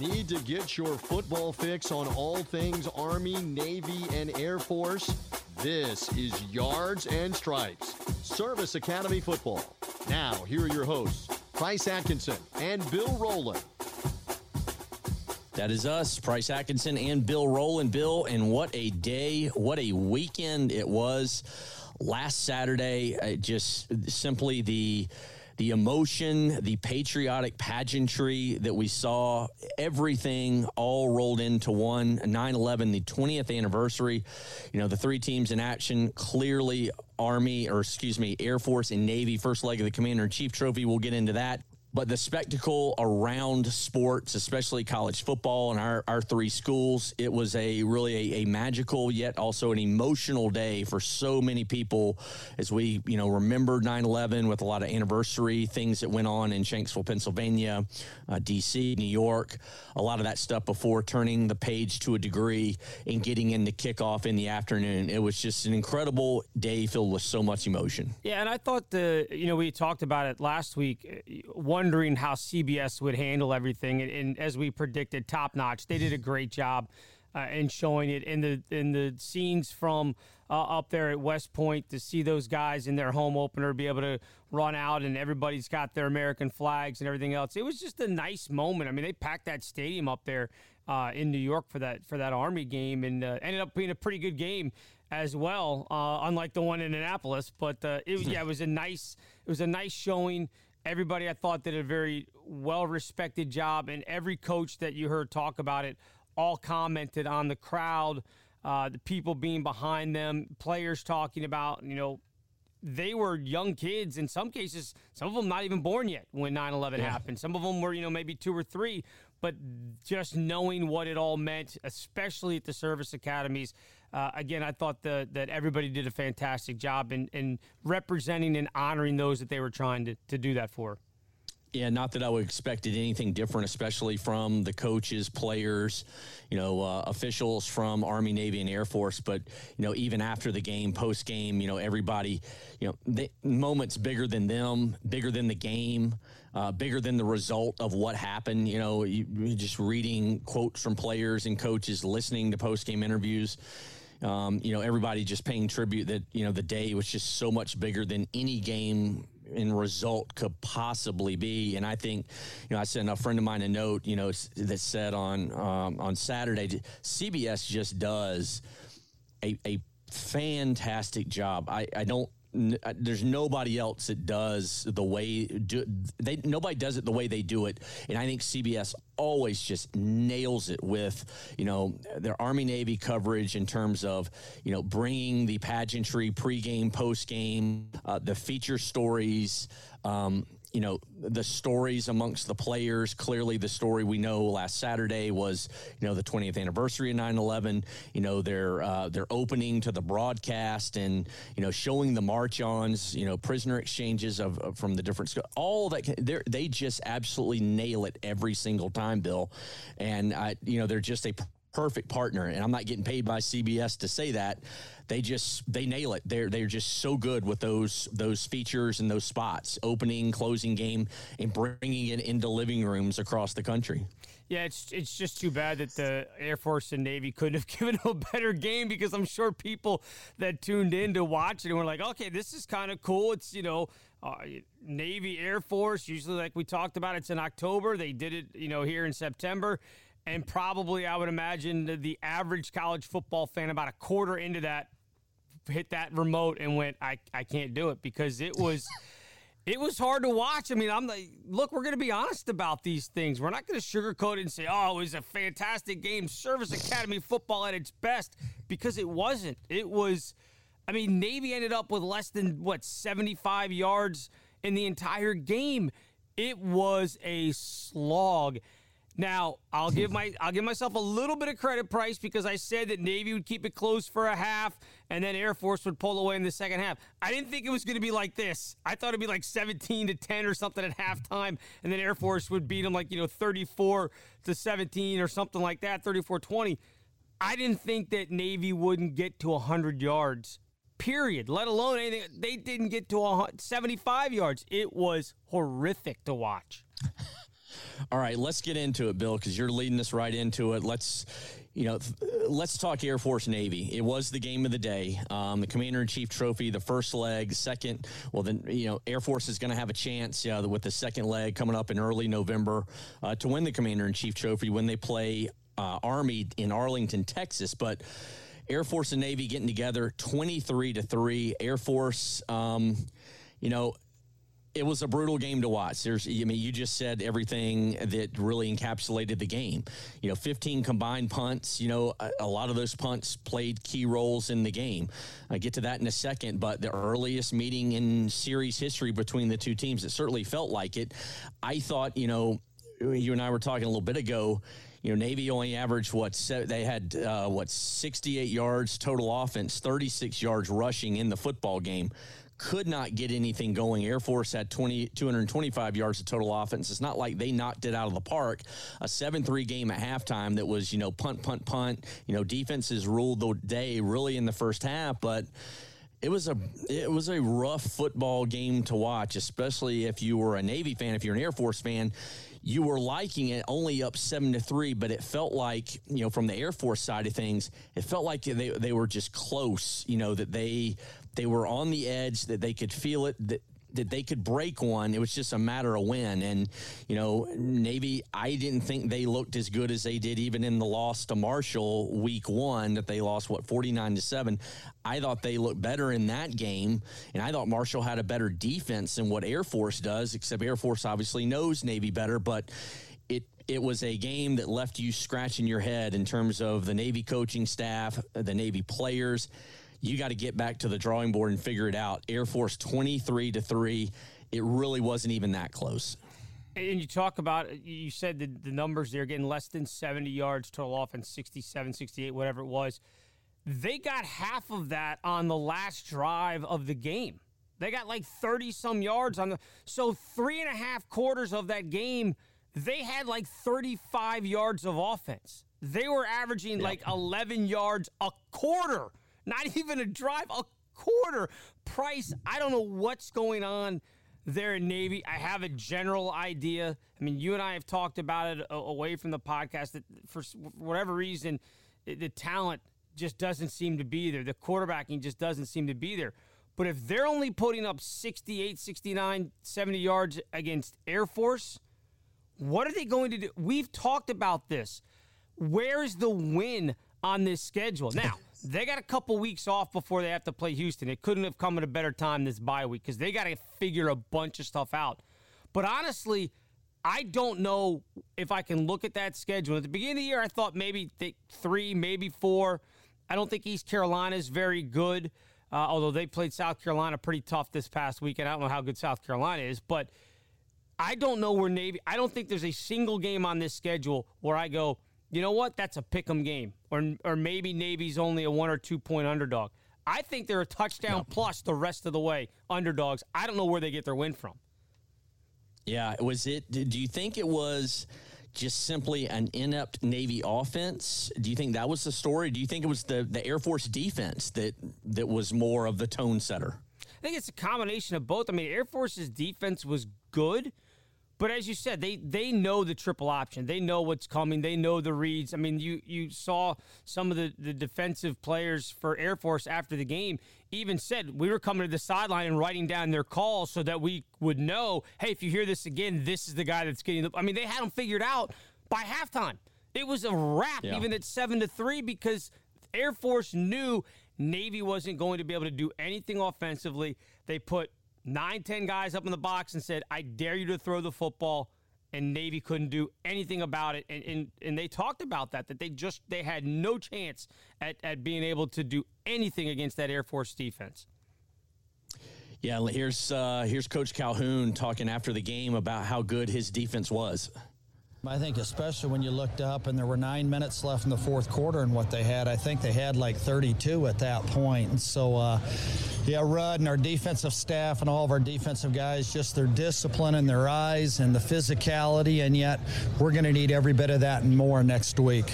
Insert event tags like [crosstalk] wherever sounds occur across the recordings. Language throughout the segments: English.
Need to get your football fix on all things Army, Navy, and Air Force? This is Yards and Stripes, Service Academy Football. Now, here are your hosts, Price Atkinson and Bill Rowland. That is us, Price Atkinson and Bill Rowland. Bill, and what a day, what a weekend it was last Saturday. Uh, just simply the the emotion, the patriotic pageantry that we saw, everything all rolled into one. 9 11, the 20th anniversary. You know, the three teams in action clearly Army, or excuse me, Air Force and Navy, first leg of the Commander in Chief Trophy. We'll get into that but the spectacle around sports, especially college football and our, our three schools, it was a really a, a, magical yet also an emotional day for so many people as we, you know, remembered 9-11 with a lot of anniversary things that went on in Shanksville, Pennsylvania, uh, D.C., New York, a lot of that stuff before turning the page to a degree and getting into kickoff in the afternoon. It was just an incredible day filled with so much emotion. Yeah, and I thought the, you know, we talked about it last week. One wondering how CBS would handle everything, and, and as we predicted, top notch. They did a great job. Uh, and showing it in the in the scenes from uh, up there at West Point to see those guys in their home opener be able to run out and everybody's got their American flags and everything else. It was just a nice moment. I mean, they packed that stadium up there uh, in New York for that for that Army game and uh, ended up being a pretty good game as well, uh, unlike the one in Annapolis. But uh, it, yeah, it was a nice it was a nice showing. Everybody I thought did a very well respected job, and every coach that you heard talk about it all commented on the crowd, uh, the people being behind them, players talking about, you know, they were young kids in some cases some of them not even born yet when 9-11 yeah. happened some of them were you know maybe two or three but just knowing what it all meant especially at the service academies uh, again i thought the, that everybody did a fantastic job in, in representing and honoring those that they were trying to, to do that for yeah, not that I would expected anything different, especially from the coaches, players, you know, uh, officials from Army, Navy, and Air Force. But you know, even after the game, post game, you know, everybody, you know, the moments bigger than them, bigger than the game, uh, bigger than the result of what happened. You know, you, just reading quotes from players and coaches, listening to post game interviews. Um, you know, everybody just paying tribute that you know the day was just so much bigger than any game in result could possibly be. And I think, you know, I sent a friend of mine a note, you know, that said on um, on Saturday, CBS just does a, a fantastic job. I, I don't uh, there's nobody else that does the way do they nobody does it the way they do it. And i think cbs always just nails it with you know their army navy coverage in terms of you know bringing the pageantry pregame postgame uh, the feature stories um, you know the stories amongst the players. Clearly the story we know last saturday was you know the 20th anniversary of 9-11 you know their uh, their opening to the broadcast and you know showing the march-ons you know prisoner exchanges of, of from the different all that they just absolutely nail it every single time bill. And I, you know they're just a perfect partner and i'm not getting paid by cbs to say that they just they nail it they're they're just so good with those those features and those spots opening closing game and bringing it into living rooms across the country yeah, it's it's just too bad that the Air Force and Navy [laughs] couldn't have given a better game because I'm sure people that tuned in to watch it were like, okay, this is kind of cool. It's you know, uh, Navy Air Force. Usually, like we talked about, it's in October. They did it, you know, here in September and probably I would imagine the average college football fan about a quarter into that hit that remote and went, I, I can't do it because it was [laughs] it was hard to watch. I mean, I'm like, look, we're going to be honest about these things. We're not going to sugarcoat it and say, oh, it was a fantastic game, Service Academy football at its best, because it wasn't. It was, I mean, Navy ended up with less than what 75 yards in the entire game. It was a slog. Now, I'll give my I'll give myself a little bit of credit price because I said that Navy would keep it close for a half and then Air Force would pull away in the second half. I didn't think it was going to be like this. I thought it'd be like 17 to 10 or something at halftime and then Air Force would beat them like, you know, 34 to 17 or something like that, 34-20. I didn't think that Navy wouldn't get to 100 yards. Period. Let alone anything. They didn't get to 75 yards. It was horrific to watch. [laughs] All right, let's get into it, Bill, because you're leading us right into it. Let's, you know, let's talk Air Force Navy. It was the game of the day. Um, the Commander in Chief Trophy, the first leg, second. Well, then you know, Air Force is going to have a chance uh, with the second leg coming up in early November uh, to win the Commander in Chief Trophy when they play uh, Army in Arlington, Texas. But Air Force and Navy getting together, twenty three to three. Air Force, um, you know it was a brutal game to watch. There's, I mean, you just said everything that really encapsulated the game. You know, 15 combined punts. You know, a, a lot of those punts played key roles in the game. I get to that in a second, but the earliest meeting in series history between the two teams, it certainly felt like it. I thought, you know, you and I were talking a little bit ago. You know, Navy only averaged what they had uh, what 68 yards total offense, 36 yards rushing in the football game could not get anything going. Air Force had 20, 225 yards of total offense. It's not like they knocked it out of the park. A 7 3 game at halftime that was, you know, punt, punt, punt. You know, defenses ruled the day really in the first half, but it was a it was a rough football game to watch, especially if you were a Navy fan, if you're an Air Force fan you were liking it only up seven to three, but it felt like, you know, from the Air Force side of things, it felt like they, they were just close, you know, that they they were on the edge, that they could feel it, that that they could break one. It was just a matter of when. And, you know, Navy, I didn't think they looked as good as they did even in the loss to Marshall week one that they lost, what, 49 to 7. I thought they looked better in that game. And I thought Marshall had a better defense than what Air Force does, except Air Force obviously knows Navy better. But it, it was a game that left you scratching your head in terms of the Navy coaching staff, the Navy players you got to get back to the drawing board and figure it out. Air Force 23 to 3. It really wasn't even that close. And you talk about, you said the, the numbers they're getting less than 70 yards total offense, 67, 68, whatever it was. They got half of that on the last drive of the game. They got like 30 some yards on the. So, three and a half quarters of that game, they had like 35 yards of offense. They were averaging yep. like 11 yards a quarter not [laughs] even a drive, a quarter. Price, I don't know what's going on there in Navy. I have a general idea. I mean, you and I have talked about it away from the podcast that for whatever reason, the talent just doesn't seem to be there. The quarterbacking just doesn't seem to be there. But if they're only putting up 68, 69, 70 yards against Air Force, what are they going to do? We've talked about this. Where's the win on this schedule? Now, [laughs] they got a couple weeks off before they have to play Houston. It couldn't have come at a better time this bye week because they got to figure a bunch of stuff out. But honestly, I don't know if I can look at that schedule. At the beginning of the year, I thought maybe th- three, maybe four. I don't think East Carolina is very good, uh, although they played South Carolina pretty tough this past weekend. I don't know how good South Carolina is, but I don't know where Navy. I don't think there's a single game on this schedule where I go, you know what? That's a pick 'em game. Or or maybe Navy's only a one or two point underdog. I think they're a touchdown plus the rest of the way underdogs. I don't know where they get their win from. Yeah, was it? Do you think it was just simply an inept Navy offense? Do you think that was the story? Do you think it was the the Air Force defense that that was more of the tone setter? I think it's a combination of both. I mean, Air Force's defense was good, but as you said, they they know the triple option. They know what's coming. They know the reads. I mean, you you saw some of the, the defensive players for Air Force after the game even said we were coming to the sideline and writing down their calls so that we would know, hey, if you hear this again, this is the guy that's getting the. I mean, they had them figured out by halftime. It was a wrap, yeah. even at seven to three, because Air Force knew Navy wasn't going to be able to do anything offensively. They put nine, ten guys up in the box and said, I dare you to throw the football. And Navy couldn't do anything about it. And, and, and they talked about that, that they just they had no chance at, at being able to do anything against that Air Force defense. Yeah, here's uh, here's Coach Calhoun talking after the game about how good his defense was. I think especially when you looked up and there were nine minutes left in the fourth quarter and what they had, I think they had like 32 at that point. And so, uh, yeah, Rudd and our defensive staff and all of our defensive guys, just their discipline and their eyes and the physicality. And yet, we're going to need every bit of that and more next week.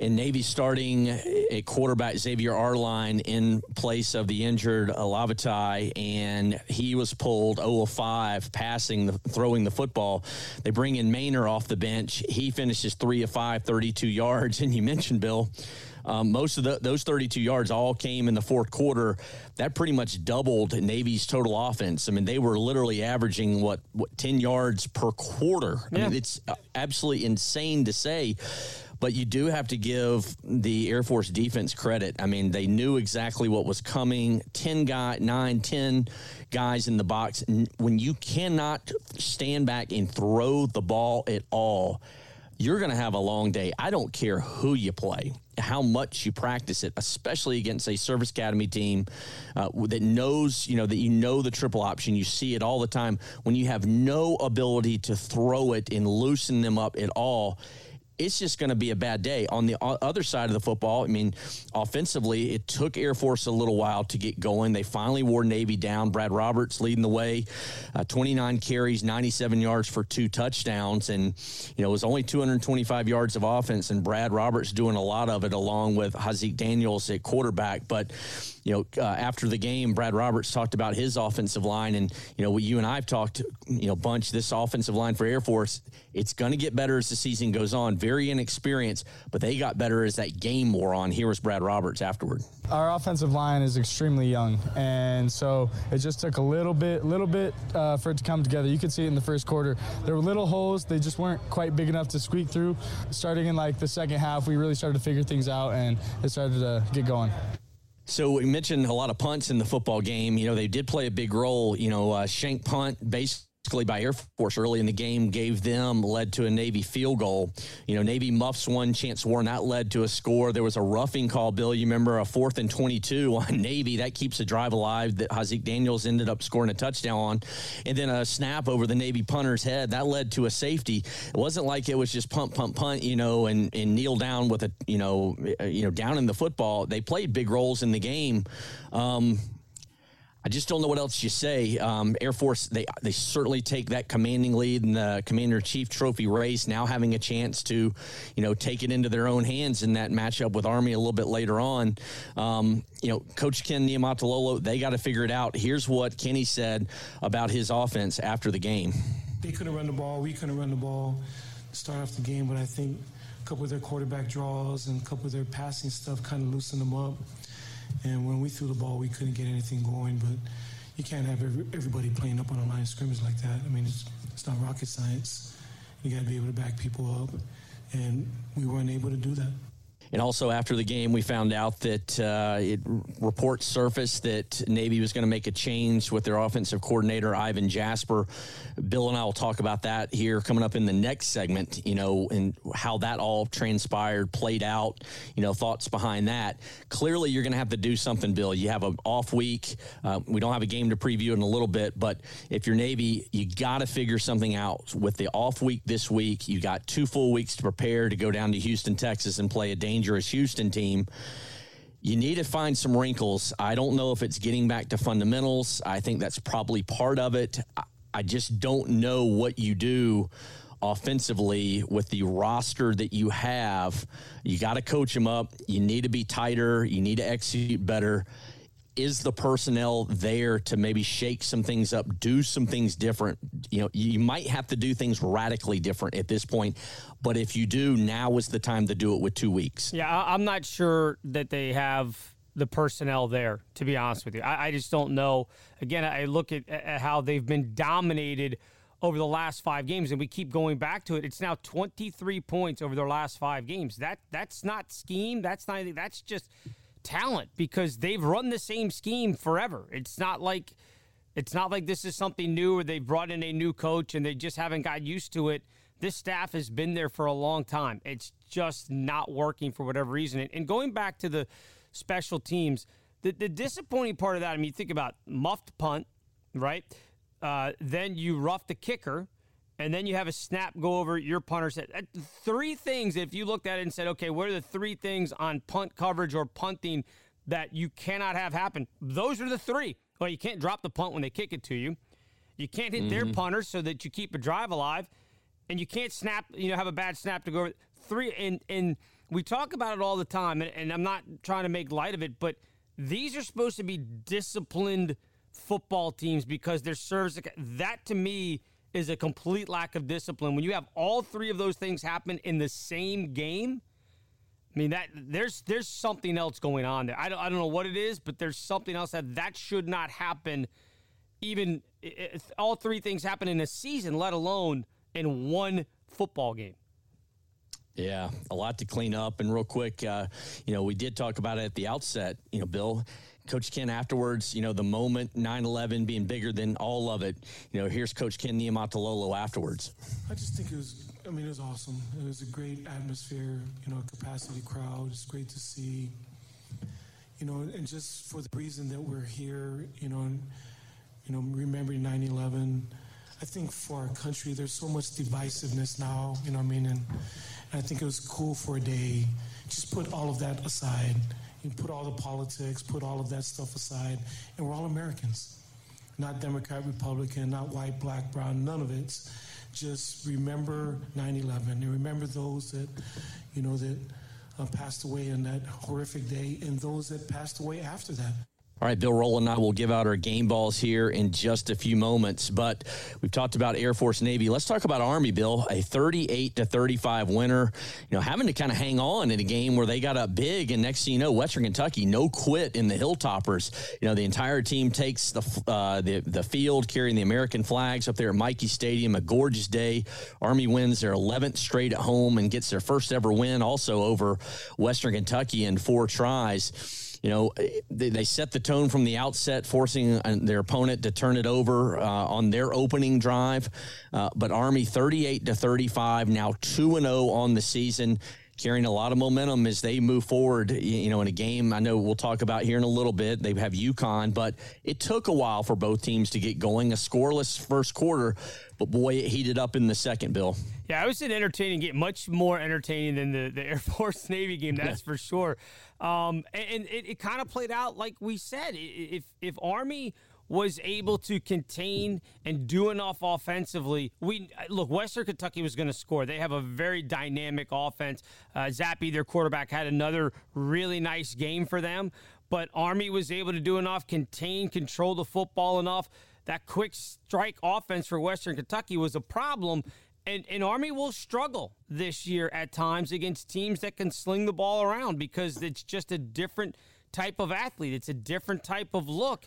And Navy starting a quarterback Xavier Arline in place of the injured Lavatai, and he was pulled 0 of 5 passing, the, throwing the football. They bring in Maynor off the bench. He finishes 3 of 5, 32 yards. [laughs] And you mentioned, Bill, um, most of the, those 32 yards all came in the fourth quarter. That pretty much doubled Navy's total offense. I mean, they were literally averaging what, what 10 yards per quarter. I mean, it's absolutely insane to say but you do have to give the Air Force defense credit. I mean, they knew exactly what was coming. 10 guy, 9, 10 guys in the box. When you cannot stand back and throw the ball at all, you're going to have a long day. I don't care who you play, how much you practice it, especially against a service academy team uh, that knows, you know, that you know the triple option. You see it all the time. When you have no ability to throw it and loosen them up at all, it's just going to be a bad day. On the other side of the football, I mean, offensively, it took Air Force a little while to get going. They finally wore Navy down. Brad Roberts leading the way, uh, 29 carries, 97 yards for two touchdowns, and you know it was only 225 yards of offense, and Brad Roberts doing a lot of it along with Haaziq Daniels at quarterback, but you know, uh, after the game, Brad Roberts talked about his offensive line, and you know, you and I've talked, you know, bunch. This offensive line for Air Force, it's going to get better as the season goes on. Very inexperienced, but they got better as that game wore on. Here was Brad Roberts afterward. Our offensive line is extremely young, and so it just took a little bit, little bit uh, for it to come together. You could see it in the first quarter. There were little holes; they just weren't quite big enough to squeak through. Starting in like the second half, we really started to figure things out, and it started to get going. So we mentioned a lot of punts in the football game. You know, they did play a big role. You know, uh, shank punt, base by Air Force early in the game gave them led to a Navy field goal. You know, Navy muffs one, Chance Warren that led to a score. There was a roughing call, Bill. You remember a fourth and 22 on [laughs] Navy that keeps the drive alive that Haaziq Daniels ended up scoring a touchdown on, and then a snap over the Navy punter's head that led to a safety. It wasn't like it was just pump, pump, punt, you know, and and kneel down with a you know, you know, down in the football. They played big roles in the game. Um, I just don't know what else you say. Um, Air Force, they they certainly take that commanding lead in the Commander Chief Trophy race. Now having a chance to, you know, take it into their own hands in that matchup with Army a little bit later on. Um, you know, Coach Ken Niumatalolo, they got to figure it out. Here's what Kenny said about his offense after the game. They couldn't run the ball. We couldn't run the ball start off the game, but I think a couple of their quarterback draws and a couple of their passing stuff kind of loosened them up. And when we threw the ball, we couldn't get anything going. But you can't have every, everybody playing up on a line of scrimmage like that. I mean, it's, it's not rocket science. You got to be able to back people up. And we weren't able to do that. And also after the game, we found out that uh, it reports surfaced that Navy was going to make a change with their offensive coordinator Ivan Jasper. Bill and I will talk about that here coming up in the next segment. You know, and how that all transpired, played out. You know, thoughts behind that. Clearly, you're going to have to do something, Bill. You have an off week. Uh, we don't have a game to preview in a little bit, but if you're Navy, you got to figure something out with the off week this week. You got two full weeks to prepare to go down to Houston, Texas, and play a dangerous dangerous Houston team. You need to find some wrinkles. I don't know if it's getting back to fundamentals. I think that's probably part of it. I just don't know what you do offensively with the roster that you have. You got to coach them up. You need to be tighter. You need to execute better is the personnel there to maybe shake some things up, do some things different? You know, you might have to do things radically different at this point, but if you do, now is the time to do it with two weeks. Yeah, I'm not sure that they have the personnel there, to be honest with you. I, I just don't know. Again, I look at, at how they've been dominated over the last five games, and we keep going back to it. It's now 23 points over their last five games. That that's not scheme. That's not anything. That's just talent because they've run the same scheme forever. It's not like it's not like this is something new or they brought in a new coach and they just haven't got used to it. This staff has been there for a long time. It's just not working for whatever reason. And going back to the special teams, the, the disappointing part of that, I mean, think about muffed punt, right? Uh, then you rough the kicker and then you have a snap go over your punter's head. Three things, if you looked at it and said, okay, what are the three things on punt coverage or punting that you cannot have happen? Those are the three. Well, you can't drop the punt when they kick it to you. You can't hit mm-hmm. their punter so that you keep a drive alive. And you can't snap, you know, have a bad snap to go over. Three, and, and we talk about it all the time, and, and I'm not trying to make light of it, but these are supposed to be disciplined football teams because their service that to me is a complete lack of discipline. When you have all three of those things happen in the same game, I mean that there's there's something else going on there. I don't, I don't know what it is, but there's something else that that should not happen. Even if all three things happen in a season, let alone in one football game. Yeah, a lot to clean up. And real quick, uh, you know, we did talk about it at the outset. You know, Bill, Coach Ken afterwards, you know, the moment 9 11 being bigger than all of it. You know, here's Coach Ken Niumatalolo afterwards. I just think it was, I mean, it was awesome. It was a great atmosphere, you know, capacity crowd. It's great to see, you know, and just for the reason that we're here, you know, and, you know, remembering 9 11. I think for our country, there's so much divisiveness now, you know what I mean? And, and I think it was cool for a day. Just put all of that aside put all the politics, put all of that stuff aside, and we're all Americans. Not Democrat, Republican, not white, black, brown, none of it. Just remember 9 11 and remember those that, you know, that uh, passed away on that horrific day and those that passed away after that. All right, Bill Rowland and I will give out our game balls here in just a few moments. But we've talked about Air Force Navy. Let's talk about Army, Bill. A 38 to 35 winner. You know, having to kind of hang on in a game where they got up big, and next thing you know, Western Kentucky no quit in the Hilltoppers. You know, the entire team takes the uh, the the field carrying the American flags up there at Michie Stadium. A gorgeous day. Army wins their 11th straight at home and gets their first ever win, also over Western Kentucky in four tries you know, they, they, set the tone from the outset, forcing uh, their opponent to turn it over uh, on their opening drive. Uh, but Army 38 to 35, now 2 and 0 on the season carrying a lot of momentum as they move forward. You know, in a game I know we'll talk about here in a little bit. They have UConn, but it took a while for both teams to get going. A scoreless first quarter, but boy, it heated up in the second. Bill. Yeah, I was an entertaining game, much more entertaining than the, the Air [laughs] Force Navy game. That's yeah. for sure. Um, and, it, it kind of played out like we said. If if Army was able to contain and do enough offensively. We look, Western Kentucky was going to score. They have a very dynamic offense. Uh, Zappe, their quarterback, had another really nice game for them. But Army was able to do enough, contain, control the football enough. That quick strike offense for Western Kentucky was a problem. And, and Army will struggle this year at times against teams that can sling the ball around because it's just a different type of athlete. It's a different type of look.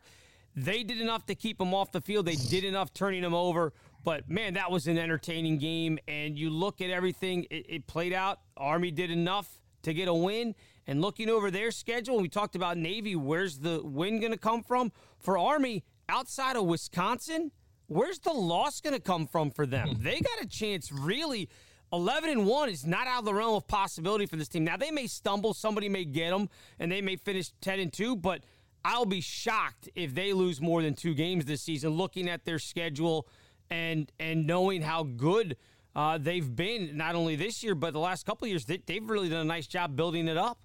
They did enough to keep him off the field. They did enough turning him over. But man, that was an entertaining game. And you look at everything, it, it played out. Army did enough to get a win. And looking over their schedule, we talked about Navy, where's the win going to come from? For Army, outside of Wisconsin, where's the loss going to come from for them? Hmm. they got a chance, really. 11 and 1 is not out of the realm of possibility for this team. Now, they may stumble, somebody may get them, and they may finish 10 and 2, but I'll be shocked if they lose more than two games this season. Looking at their schedule and and knowing how good uh, they've been, not only this year but the last couple years, they, they've really done a nice job building it up.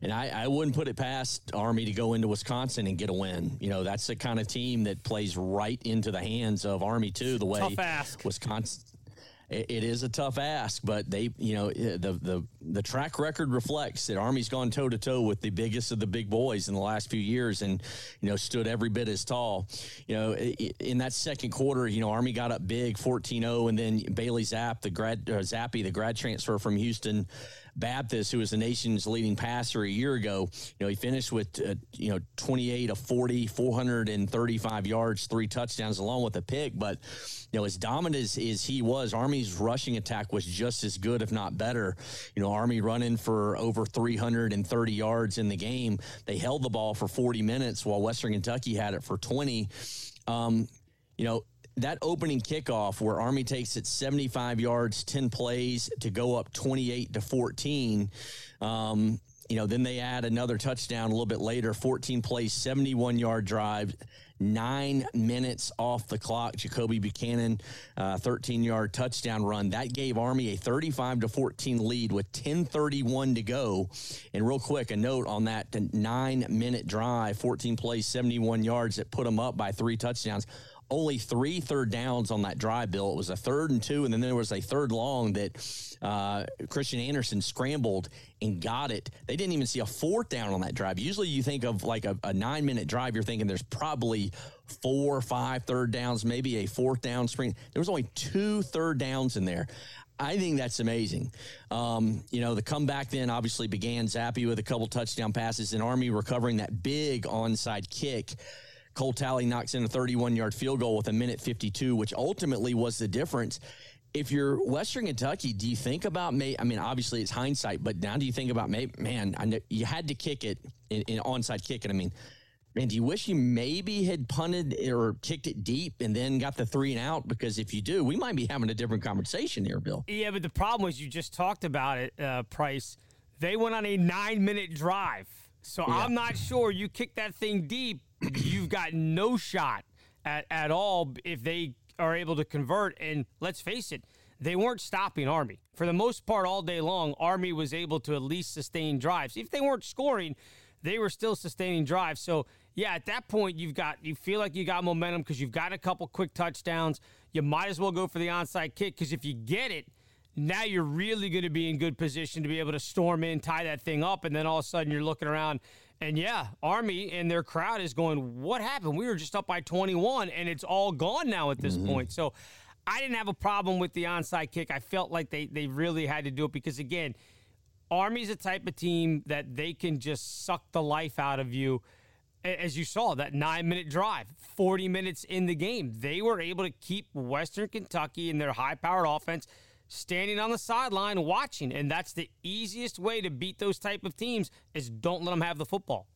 And I, I, wouldn't put it past Army to go into Wisconsin and get a win. You know, that's the kind of team that plays right into the hands of Army too. The way Wisconsin, it is a tough ask, but they, you know, eh, the the the track record reflects that Army's gone toe to toe with the biggest of the big boys in the last few years, and you know, stood every bit as tall. You know, in that second quarter, you know, Army got up big, 14-0, and then Bailey Zappe, the grad uh, Zappe, the grad transfer from Houston, Baptist, who was the nation's leading passer a year ago, you know, he finished with, uh, you know, 28 of 40, 435 yards, three touchdowns, along with a pick. But, you know, as dominant as, as he was, Army's rushing attack was just as good, if not better. You know, Army running for over 330 yards in the game. They held the ball for 40 minutes while Western Kentucky had it for 20. Um, you know, that opening kickoff where Army takes it 75 yards, 10 plays to go up 28 to 14. Um, you know, then they add another touchdown a little bit later, 14 plays, 71 yard drive, nine minutes off the clock. Jakobi Buchanan, uh, 13 yard touchdown run. That gave Army a 35 to 14 lead with 10:31 to go. And real quick, a note on that nine minute drive, 14 plays, 71 yards that put them up by three touchdowns. Only three third downs on that drive, Bill. It was a third and two, and then there was a third long that uh, Christian Anderson scrambled and got it. They didn't even see a fourth down on that drive. Usually, you think of like a, a nine minute drive, you're thinking there's probably four or five third downs, maybe a fourth down spring. There was only two third downs in there. I think that's amazing. Um, you know, the comeback then obviously began Zappe with a couple touchdown passes and Army recovering that big onside kick. Cole Talley knocks in a 31 yard field goal with a minute 52, which ultimately was the difference. If you're Western Kentucky, do you think about may? I mean, obviously it's hindsight, but now do you think about maybe? Man, I know you had to kick it in, in onside kick, and I mean, man, do you wish you maybe had punted or kicked it deep and then got the three and out? Because if you do, we might be having a different conversation here, Bill. Yeah, but the problem was you just talked about it, uh, Price. They went on a nine minute drive. So yeah. I'm not sure you kick that thing deep you've got no shot at, at all if they are able to convert. And let's face it, they weren't stopping Army. For the most part, all day long, Army was able to at least sustain drives. If they weren't scoring, they were still sustaining drives. So, yeah, at that point, you've got you feel like you got momentum because you've got a couple quick touchdowns. You might as well go for the onside kick because if you get it, now you're really going to be in good position to be able to storm in, tie that thing up, and then all of a sudden you're looking around and yeah, Army and their crowd is going, What happened? We were just up by 21 and it's all gone now at this mm-hmm. point. So I didn't have a problem with the onside kick. I felt like they, they really had to do it because, again, Army's a type of team that they can just suck the life out of you. As you saw, that nine minute drive, 40 minutes in the game, they were able to keep Western Kentucky and their high powered offense standing on the sideline watching. And that's the easiest way to beat those type of teams is don't let them have the football.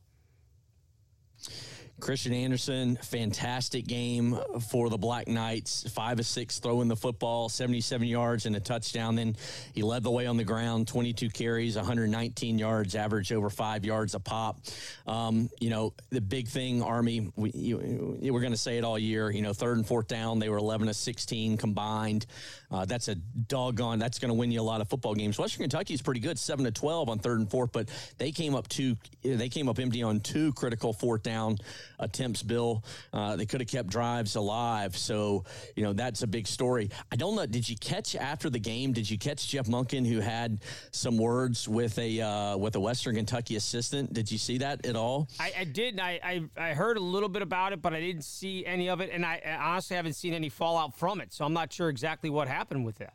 Christian Anderson, fantastic game for the Black Knights. Five of six throwing the football, 77 yards and a touchdown. Then he led the way on the ground, 22 carries, 119 yards, average over five yards a pop. Um, you know, the big thing, Army, we, you, we're going to say it all year. You know, third and fourth down, they were 11 to 16 combined. Uh, that's a doggone. That's going to win you a lot of football games. Western Kentucky is pretty good, seven to 12 on third and fourth, but they came up two. They came up empty on two critical fourth down attempts, Bill. Uh, they could have kept drives alive. So, you know, that's a big story. I don't know. Did you catch after the game? Did you catch Jeff Monken, who had some words with a uh, with a Western Kentucky assistant? Did you see that at all? I, I did. I, I, I heard a little bit about it, but I didn't see any of it, and I, I honestly haven't seen any fallout from it. So I'm not sure exactly what happened with that.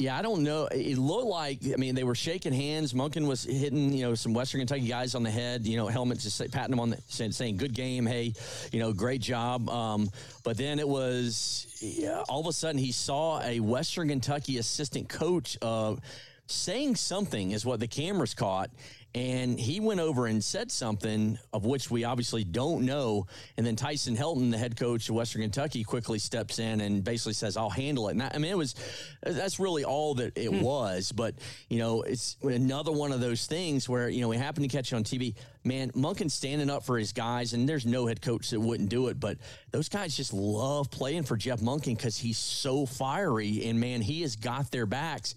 Yeah, I don't know. It looked like I mean they were shaking hands. Monken was hitting you know some Western Kentucky guys on the head. You know helmets just patting them on the saying, saying "Good game, hey, you know great job." Um, but then it was yeah, all of a sudden he saw a Western Kentucky assistant coach uh, saying something is what the cameras caught, and he went over and said something of which we obviously don't know. And then Tyson Helton, the head coach of Western Kentucky, quickly steps in and basically says, "I'll handle it." And I, I mean, it was that's really all that it hmm. was. But you know, it's another one of those things where you know we happen to catch it on TV. Man, Monken standing up for his guys, and there's no head coach that wouldn't do it. But those guys just love playing for Jeff Monken because he's so fiery, and man, he has got their backs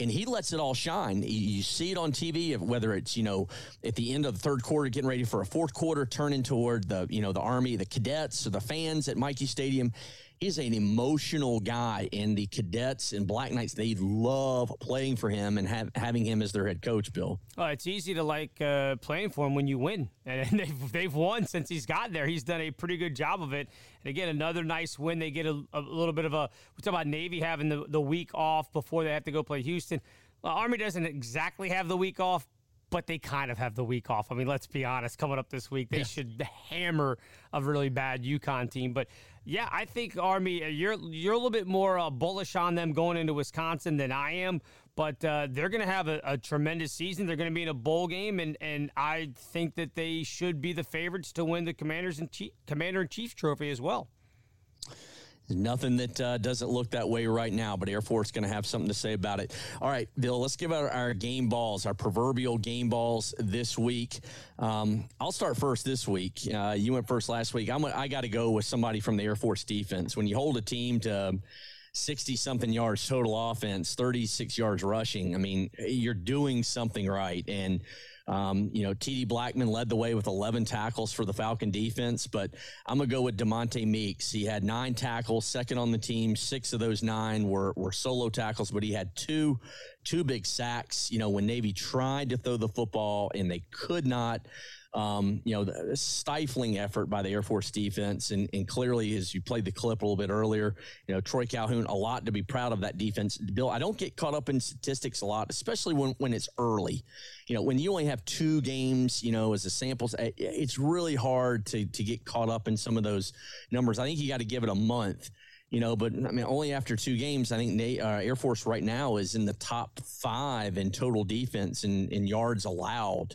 and he lets it all shine. You see it on TV, whether it's you know at the end of the third quarter, getting ready for a fourth quarter, turning toward the you know the army, the cadets, or the fans at Michie Stadium is an emotional guy, and the cadets and Black Knights they love playing for him and have, having him as their head coach. Bill, oh, it's easy to like uh, playing for him when you win, [laughs] and they've they've won since he's got there. He's done a pretty good job of it. And again, another nice win. They get a, a little bit of a. We talk about Navy having the the week off before they have to go play Houston. Well, Army doesn't exactly have the week off, but they kind of have the week off. I mean, let's be honest. Coming up this week, they yeah. should hammer a really bad UConn team. But yeah, I think Army. Uh, you're you're a little bit more uh, bullish on them going into Wisconsin than I am, but uh, they're going to have a, a, tremendous season. They're going to be in a bowl game, and and I think that they should be the favorites to win the Commanders and Chief, Commander in Chief trophy as well. Nothing that uh, doesn't look that way right now, but Air Force going to have something to say about it. All right, Bill, let's give out our game balls, our proverbial game balls this week. Um, I'll start first this week. Uh, you went first last week. I'm, I got to go with somebody from the Air Force defense. When you hold a team to 60 something yards total offense, 36 yards rushing, I mean, you're doing something right. And Um, you know, TD Blackman led the way with 11 tackles for the Falcon defense, but I'm going to go with Demonte Meeks. He had nine tackles, second on the team. Six of those nine were, were solo tackles, but he had two, two big sacks. You know, when Navy tried to throw the football and they could not, um, you know, the stifling effort by the Air Force defense. And, and, clearly, as you played the clip a little bit earlier, you know, Troy Calhoun, a lot to be proud of that defense. Bill, I don't get caught up in statistics a lot, especially when, when it's early. You know, when you only have two games, you know, as a sample, it's really hard to, to get caught up in some of those numbers. I think you got to give it a month you know, but I mean, only after two games, I think uh, Air Force right now is in the top five in total defense and in, in yards allowed.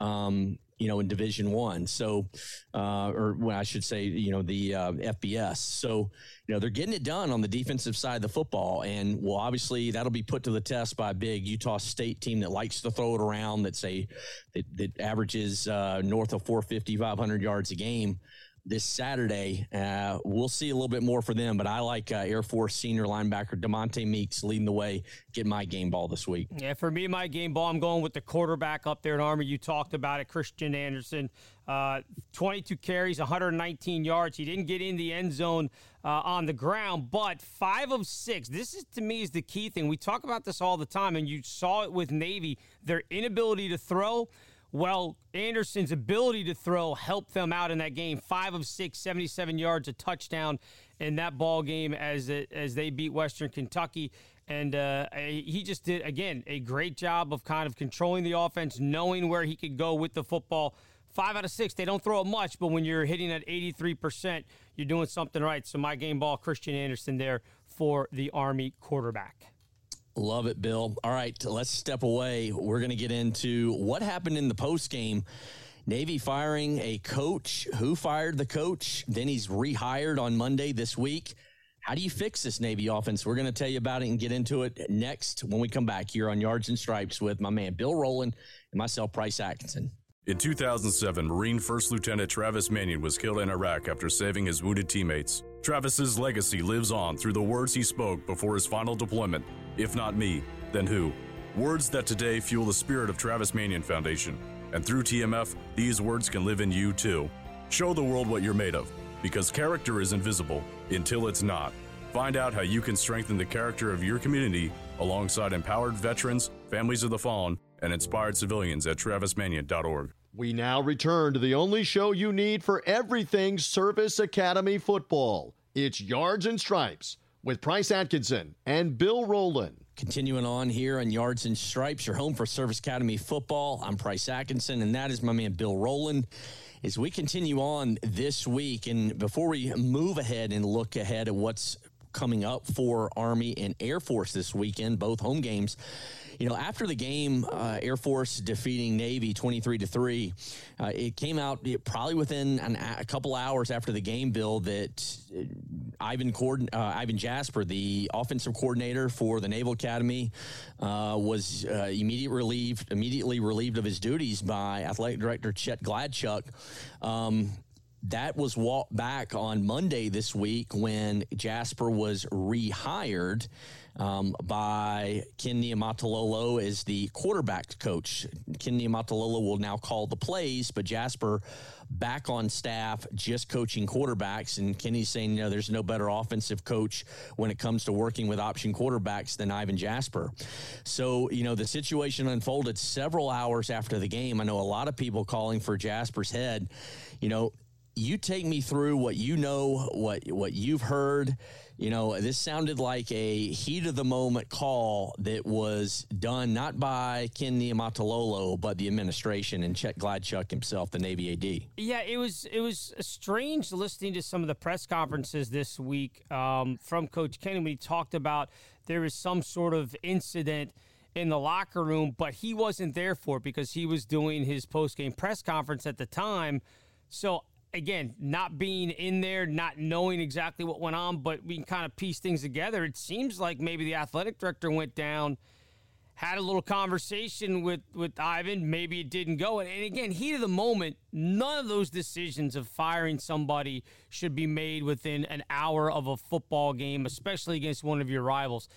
Um, you know, in Division One. So, uh, or when I should say, you know, the uh, FBS. So, you know, they're getting it done on the defensive side of the football, and well, obviously that'll be put to the test by a big Utah State team that likes to throw it around. That say that, that averages uh, north of 450, 500 yards a game this Saturday. Uh, we'll see a little bit more for them, but I like uh, Air Force senior linebacker Demonte Meeks leading the way, getting my game ball this week. Yeah, for me, my game ball, I'm going with the quarterback up there in Army. You talked about it, Christian Anderson. Uh, 22 carries, 119 yards. He didn't get in the end zone uh, on the ground, but five of six. This is to me is the key thing. We talk about this all the time, and you saw it with Navy. Their inability to throw well, Anderson's ability to throw helped them out in that game. Five of six, 77 yards, a touchdown in that ball game as it, as they beat Western Kentucky. And uh, he just did again a great job of kind of controlling the offense, knowing where he could go with the football. Five out of six, they don't throw it much, but when you're hitting at 83%, you're doing something right. So my game ball, Christian Anderson there for the Army quarterback. Love it, Bill. All right, let's step away. We're going to get into what happened in the post game. Navy firing a coach. Who fired the coach? Then he's rehired on Monday this week. How do you fix this Navy offense? We're going to tell you about it and get into it next when we come back here on Yards and Stripes with my man Bill Rowland and myself, Price Atkinson. In 2007, Marine First Lieutenant Travis Manion was killed in Iraq after saving his wounded teammates. Travis's legacy lives on through the words he spoke before his final deployment if not me, then who? Words that today fuel the spirit of Travis Manion Foundation. And through TMF, these words can live in you too. Show the world what you're made of, because character is invisible until it's not. Find out how you can strengthen the character of your community alongside empowered veterans, families of the fallen, and inspired civilians at travismanion.org. We now return to the only show you need for everything Service Academy football. It's Yards and Stripes with Price Atkinson and Bill Rowland. Continuing on here on Yards and Stripes, your home for Service Academy football. I'm Price Atkinson, and that is my man Bill Rowland. As we continue on this week, and before we move ahead and look ahead at what's coming up for Army and Air Force this weekend, both home games you know, after the game, uh, Air Force defeating Navy 23 to 3, uh, it came out probably within an, a couple hours after the game, Bill, that uh, Ivan, Cord- uh, Ivan Jasper, the offensive coordinator for the Naval Academy, was immediately relieved, immediately relieved of his duties by athletic director Chet Gladchuk. Um, that was walked back on Monday this week when Jasper was rehired um, by Ken Niumatalolo as the quarterback coach. Ken Niumatalolo will now call the plays, but Jasper back on staff just coaching quarterbacks. And Kenny's saying, you know, there's no better offensive coach when it comes to working with option quarterbacks than Ivan Jasper. So, you know, the situation unfolded several hours after the game. I know a lot of people calling for Jasper's head. You know, you take me through what you know, what what you've heard. You know, this sounded like a heat of the moment call that was done not by Ken Niumatalolo, but the administration and Chet Gladchuk himself, the Navy AD. Yeah, it was it was strange listening to some of the press conferences this week um, from Coach Kenny when he talked about there was some sort of incident in the locker room, but he wasn't there for it because he was doing his post game press conference at the time. So again, not being in there, not knowing exactly what went on, but we can kind of piece things together. It seems like maybe the athletic director went down, had a little conversation with with Ivan. Maybe it didn't go. And, and again, heat of the moment, none of those decisions of firing somebody should be made within an hour of a football game, especially against one of your rivals.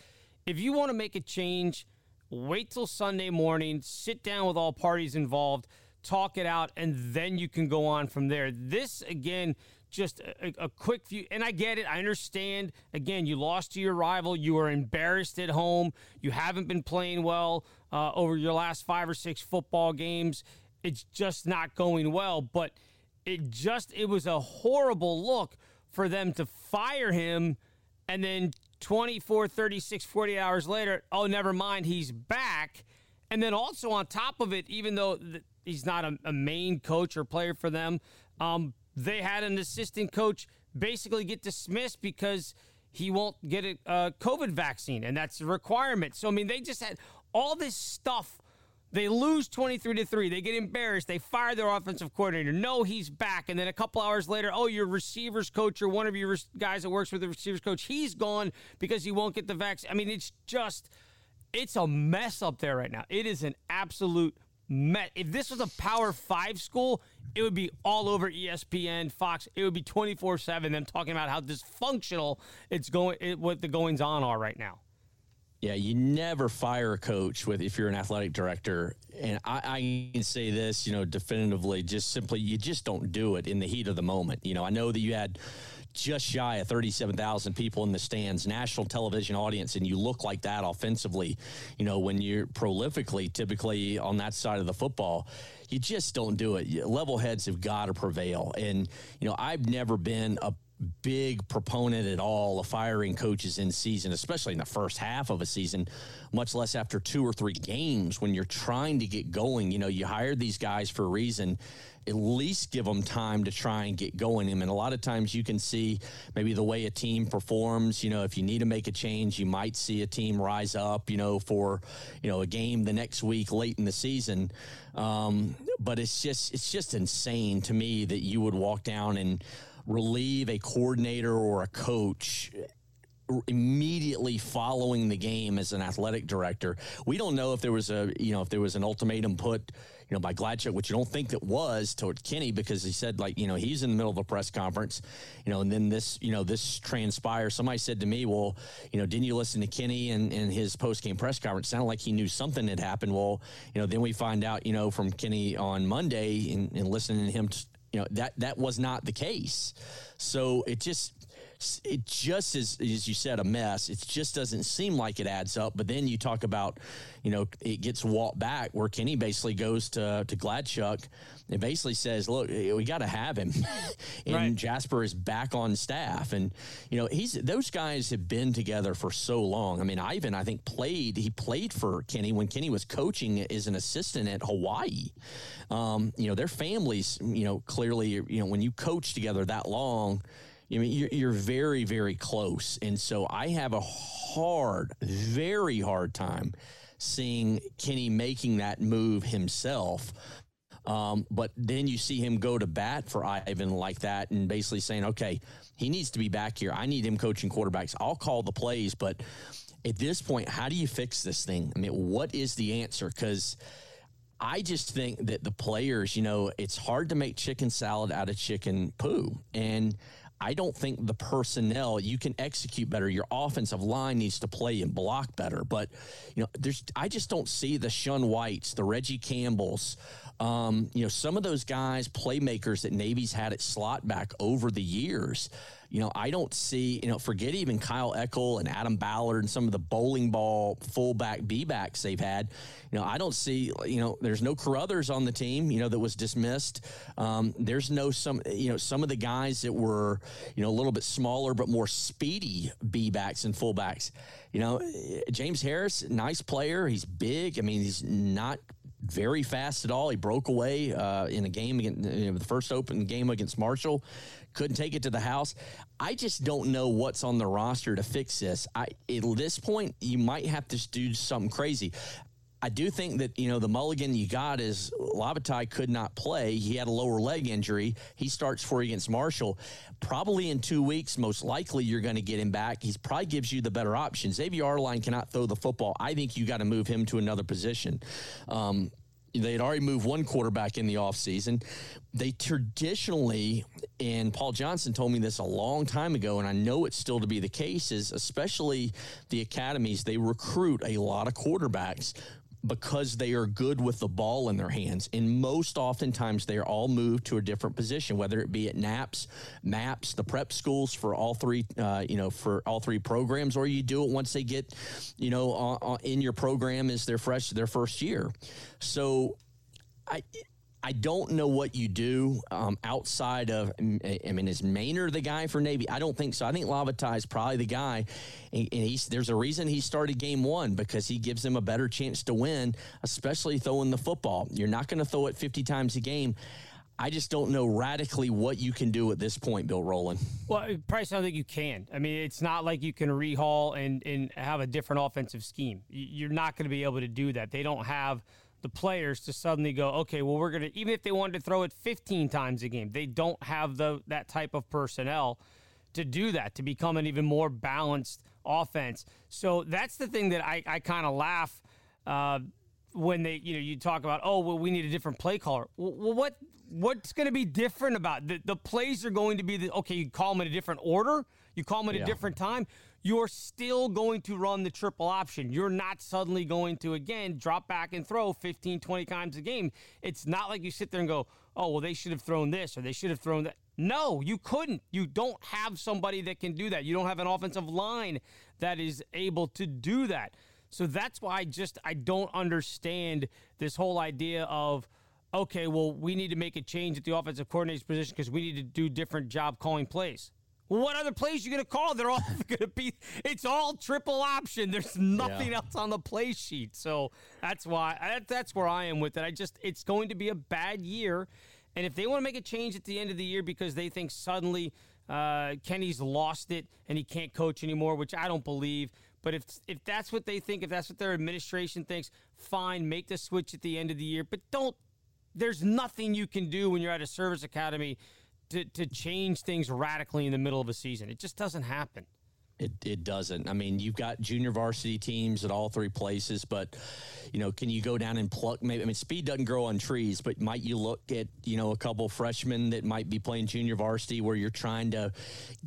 If you want to make a change wait till Sunday morning, sit down with all parties involved, talk it out, and then you can go on from there. This, again, just a, a, quick view. And I get it. I understand. Again, you lost to your rival. You are embarrassed at home. You haven't been playing well uh, over your last five or six football games. It's just not going well. But it just, it was a horrible look for them to fire him and then 24, 36, 40 hours later, oh, never mind, he's back. And then also on top of it, even though he's not a, a main coach or player for them, um, they had an assistant coach basically get dismissed because he won't get a, a COVID vaccine, and that's a requirement. So, I mean, they just had all this stuff they lose 23 to 3. They get embarrassed. They fire their offensive coordinator. No, he's back. And then a couple hours later, oh, your receivers coach or one of your guys that works with the receivers coach, he's gone because he won't get the vaccine. I mean, it's just, it's a mess up there right now. It is an absolute mess. If this was a Power Five school, it would be all over ESPN, Fox. It would be 24 7, them talking about how dysfunctional it's going, it, what the goings on are right now. Yeah, you never fire a coach with if you're an athletic director. And I, I, can say this, you know, definitively, just simply, you just don't do it in the heat of the moment. You know, I know that you had just shy of 37,000 people in the stands, national television audience, and you look like that offensively, you know, when you're prolifically typically on that side of the football, you just don't do it. Level heads have got to prevail. And, you know, I've never been a big proponent at all of firing coaches in season, especially in the first half of a season, much less after two or three games when you're trying to get going. You know, you hired these guys for a reason. At least give them time to try and get going. I mean, a lot of times you can see maybe the way a team performs. You know, if you need to make a change, you might see a team rise up. You know, for you know a game the next week late in the season. Um, but it's just it's just insane to me that you would walk down and relieve a coordinator or a coach immediately following the game as an athletic director. We don't know if there was a, you know, if there was an ultimatum put, you know, by Gladchuk, which you don't think that was toward Kenny because he said like, you know, he's in the middle of a press conference, you know, and then this, you know, this transpires. Somebody said to me, well, you know, didn't you listen to Kenny and, and his post game press conference? Sounded like he knew something had happened. Well, you know, then we find out, you know, from Kenny on Monday and, and listening to him you know that that was not the case. So it just it just is, as you said, a mess. It just doesn't seem like it adds up. But then you talk about, you know, it gets walked back where Kenny basically goes to to Gladchuk and basically says, "Look, we got to have him." [laughs] and right. Jasper is back on staff, and you know, he's those guys have been together for so long. I mean, Ivin, I think played he played for Kenny when Kenny was coaching as an assistant at Hawaii. Um, you know, their families, you know, clearly, you know, when you coach together that long I mean, you're, you're very, very close. And so I have a hard, very hard time seeing Kenny making that move himself. Um, but then you see him go to bat for Ivin like that and basically saying, okay, he needs to be back here. I need him coaching quarterbacks. I'll call the plays. But at this point, how do you fix this thing? I mean, what is the answer? Because I just think that the players, you know, it's hard to make chicken salad out of chicken poo. And I don't think the personnel you can execute better. Your offensive line needs to play and block better. But you know, there's I just don't see the Shun Whites, the Reggie Campbells, um, you know, some of those guys, playmakers that Navy's had at slot back over the years you know, I don't see, you know, forget even Kyle Eckel and Adam Ballard and some of the bowling ball fullback B backs they've had. You know, I don't see, you know, there's no Carothers on the team, you know, that was dismissed. Um, there's no some, you know, some of the guys that were, you know, a little bit smaller but more speedy B backs and fullbacks. You know, James Harris, nice player. He's big. I mean, he's not very fast at all. He broke away uh, in a game against you know, the first open game against Marshall couldn't take it to the house. I just don't know what's on the roster to fix this. I, at this point, you might have to do something crazy. I do think that, you know, the mulligan you got is Lavatai could not play. He had a lower leg injury. He starts for against Marshall. Probably in two weeks, most likely you're going to get him back. He probably gives you the better option. Xavier Arline cannot throw the football. I think you got to move him to another position. Um, they had already moved one quarterback in the offseason. They traditionally, and Paul Johnson told me this a long time ago, and I know it's still to be the case, is especially the academies, they recruit a lot of quarterbacks because they are good with the ball in their hands. And most oftentimes they are all moved to a different position, whether it be at NAPS, MAPS, the prep schools for all three, uh, you know, for all three programs, or you do it once they get, you know, uh, uh, in your program as their fresh, their first year. So I, I don't know what you do um, outside of. I mean, is Maynor the guy for Navy? I don't think so. I think Lavatai is probably the guy, and, he's there's a reason he started game one because he gives them a better chance to win, especially throwing the football. You're not going to throw it 50 times a game. I just don't know radically what you can do at this point, Bill Rowland. Well, probably don't think you can. I mean, it's not like you can rehaul and and have a different offensive scheme. You're not going to be able to do that. They don't have the players to suddenly go, okay, well, we're going to, even if they wanted to throw it 15 times a game, they don't have the that type of personnel to do that, to become an even more balanced offense. So that's the thing that I, I kind of laugh uh, when they, you know, you talk about, oh, well, we need a different play caller. Well, what what's going to be different about the, the plays are going to be the, okay, you call them in a different order, you call them at yeah. a different time you're still going to run the triple option. You're not suddenly going to, again, drop back and throw 15, 20 times a game. It's not like you sit there and go, oh, well, they should have thrown this or they should have thrown that. No, you couldn't. You don't have somebody that can do that. You don't have an offensive line that is able to do that. So that's why I just I don't understand this whole idea of okay, well, we need to make a change at the offensive coordinator's position because we need to do different job calling plays. What other plays you going to call? They're all [laughs] going to be. It's all triple option. There's nothing yeah. else on the play sheet. So that's why. That's where I am with it. I just. It's going to be a bad year, and if they want to make a change at the end of the year because they think suddenly uh, Kenny's lost it and he can't coach anymore, which I don't believe. But if if that's what they think, if that's what their administration thinks, fine, make the switch at the end of the year. But don't. There's nothing you can do when you're at a service academy to, to change things radically in the middle of a season. It just doesn't happen. It, it doesn't. I mean, you've got junior varsity teams at all three places, but you know, can you go down and pluck? Maybe I mean, speed doesn't grow on trees, but might you look at you know a couple freshmen that might be playing junior varsity where you're trying to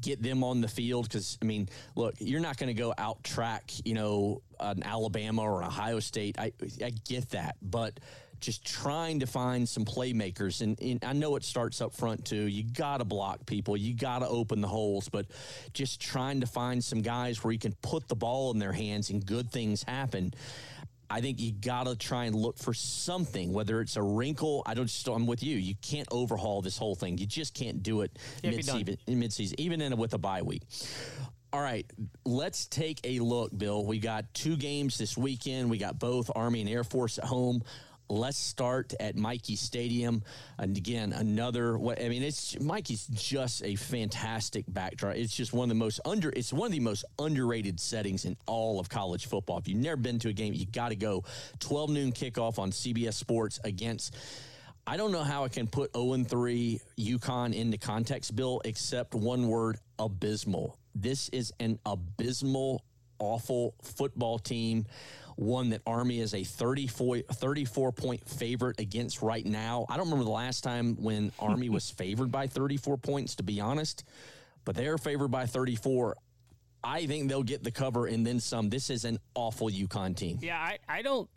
get them on the field? Because I mean, look, you're not going to go out track you know an Alabama or an Ohio State. I I get that, but just trying to find some playmakers. And, and I know it starts up front too. You got to block people, you got to open the holes, but just trying to find some guys where you can put the ball in their hands and good things happen. I think you got to try and look for something, whether it's a wrinkle. I don't just, I'm with you. You can't overhaul this whole thing. You just can't do it mid-season, mid-season, even in a, with a bye week. All right, let's take a look, Bill. We got two games this weekend. We got both Army and Air Force at home. Let's start at Michie Stadium. And again, another, I mean, it's Michie's just a fantastic backdrop. It's just one of the most under, it's one of the most underrated settings in all of college football. If you've never been to a game, you got to go. 12 noon kickoff on CBS Sports against. I don't know how I can put 0 3 UConn into context, Bill, except one word abysmal. This is an abysmal, awful football team one that Army is a 34, 34 point favorite against right now. I don't remember the last time when Army was [laughs] favored by 34 points, to be honest, but they're favored by 34. I think they'll get the cover and then some. This is an awful UConn team. Yeah, I, I don't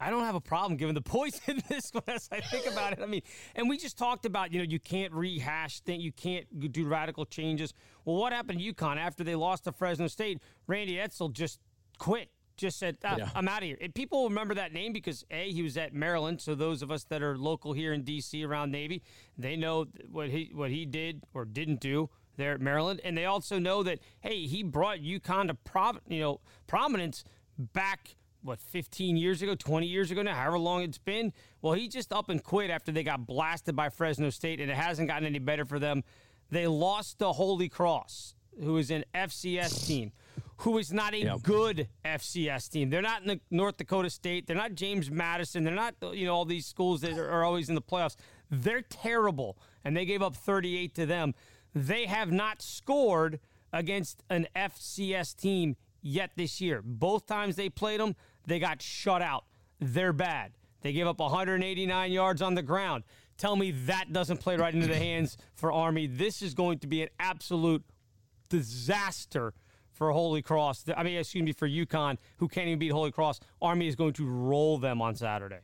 I don't have a problem giving the points [laughs] in this one as I think about it. I mean, and we just talked about, you know, you can't rehash things, you can't do radical changes. Well, what happened to UConn after they lost to Fresno State? Randy Edsall just quit just said, ah, yeah. I'm out of here. And people remember that name because, A, he was at Maryland. So those of us that are local here in D.C. around Navy, they know what he, what he did or didn't do there at Maryland. And they also know that, hey, he brought UConn to prov- you know, prominence back, what, 15 years ago, 20 years ago now, however long it's been. Well, he just up and quit after they got blasted by Fresno State, and it hasn't gotten any better for them. They lost to Holy Cross, who is an FCS team who is not a yep. good FCS team. They're not in the North Dakota State. They're not James Madison. They're not uh, you know all these schools that are always in the playoffs. They're terrible, and they gave up 38 to them. They have not scored against an FCS team yet this year. Both times they played them, they got shut out. They're bad. They gave up 189 yards on the ground. Tell me that doesn't play right into the hands for Army. This is going to be an absolute disaster for Holy Cross. I mean, excuse me, for UConn, who can't even beat Holy Cross. Army is going to roll them on Saturday.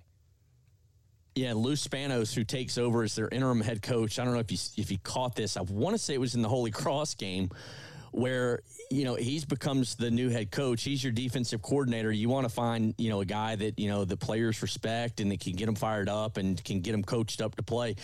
Yeah, Lou Spanos, who takes over as their interim head coach. I don't know if you if you caught this. I want to say it was in the Holy Cross game where you know he's becomes the new head coach. He's your defensive coordinator. You want to find you know a guy that you know the players respect and that can get them fired up and can get them coached up to play.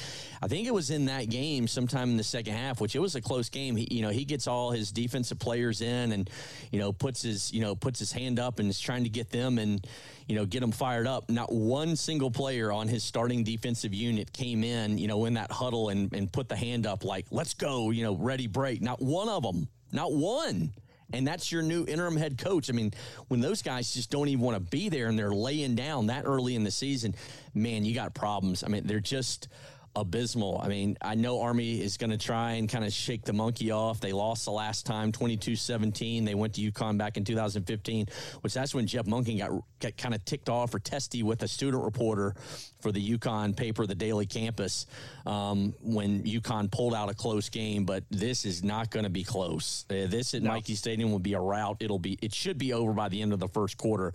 I think it was in that game sometime in the second half, which it was a close game. He you know he gets all his defensive players in and you know puts his you know puts his hand up and is trying to get them and you know get them fired up. Not one single player on his starting defensive unit came in you know in that huddle and and put the hand up like let's go you know ready break. Not one of them. Not one. And that's your new interim head coach. I mean, when those guys just don't even want to be there and they're laying down that early in the season, man, you got problems. I mean, they're just abysmal. I mean, I know Army is going to try and kind of shake the monkey off. They lost the last time 22-17. They went to UConn back in 2015, which that's when Jeff Monken got, got kind of ticked off or testy with a student reporter for the UConn paper, the Daily Campus, um, when UConn pulled out a close game. But this is not going to be close. Uh, this at no. Michie Stadium will be a rout. It'll be it should be over by the end of the first quarter.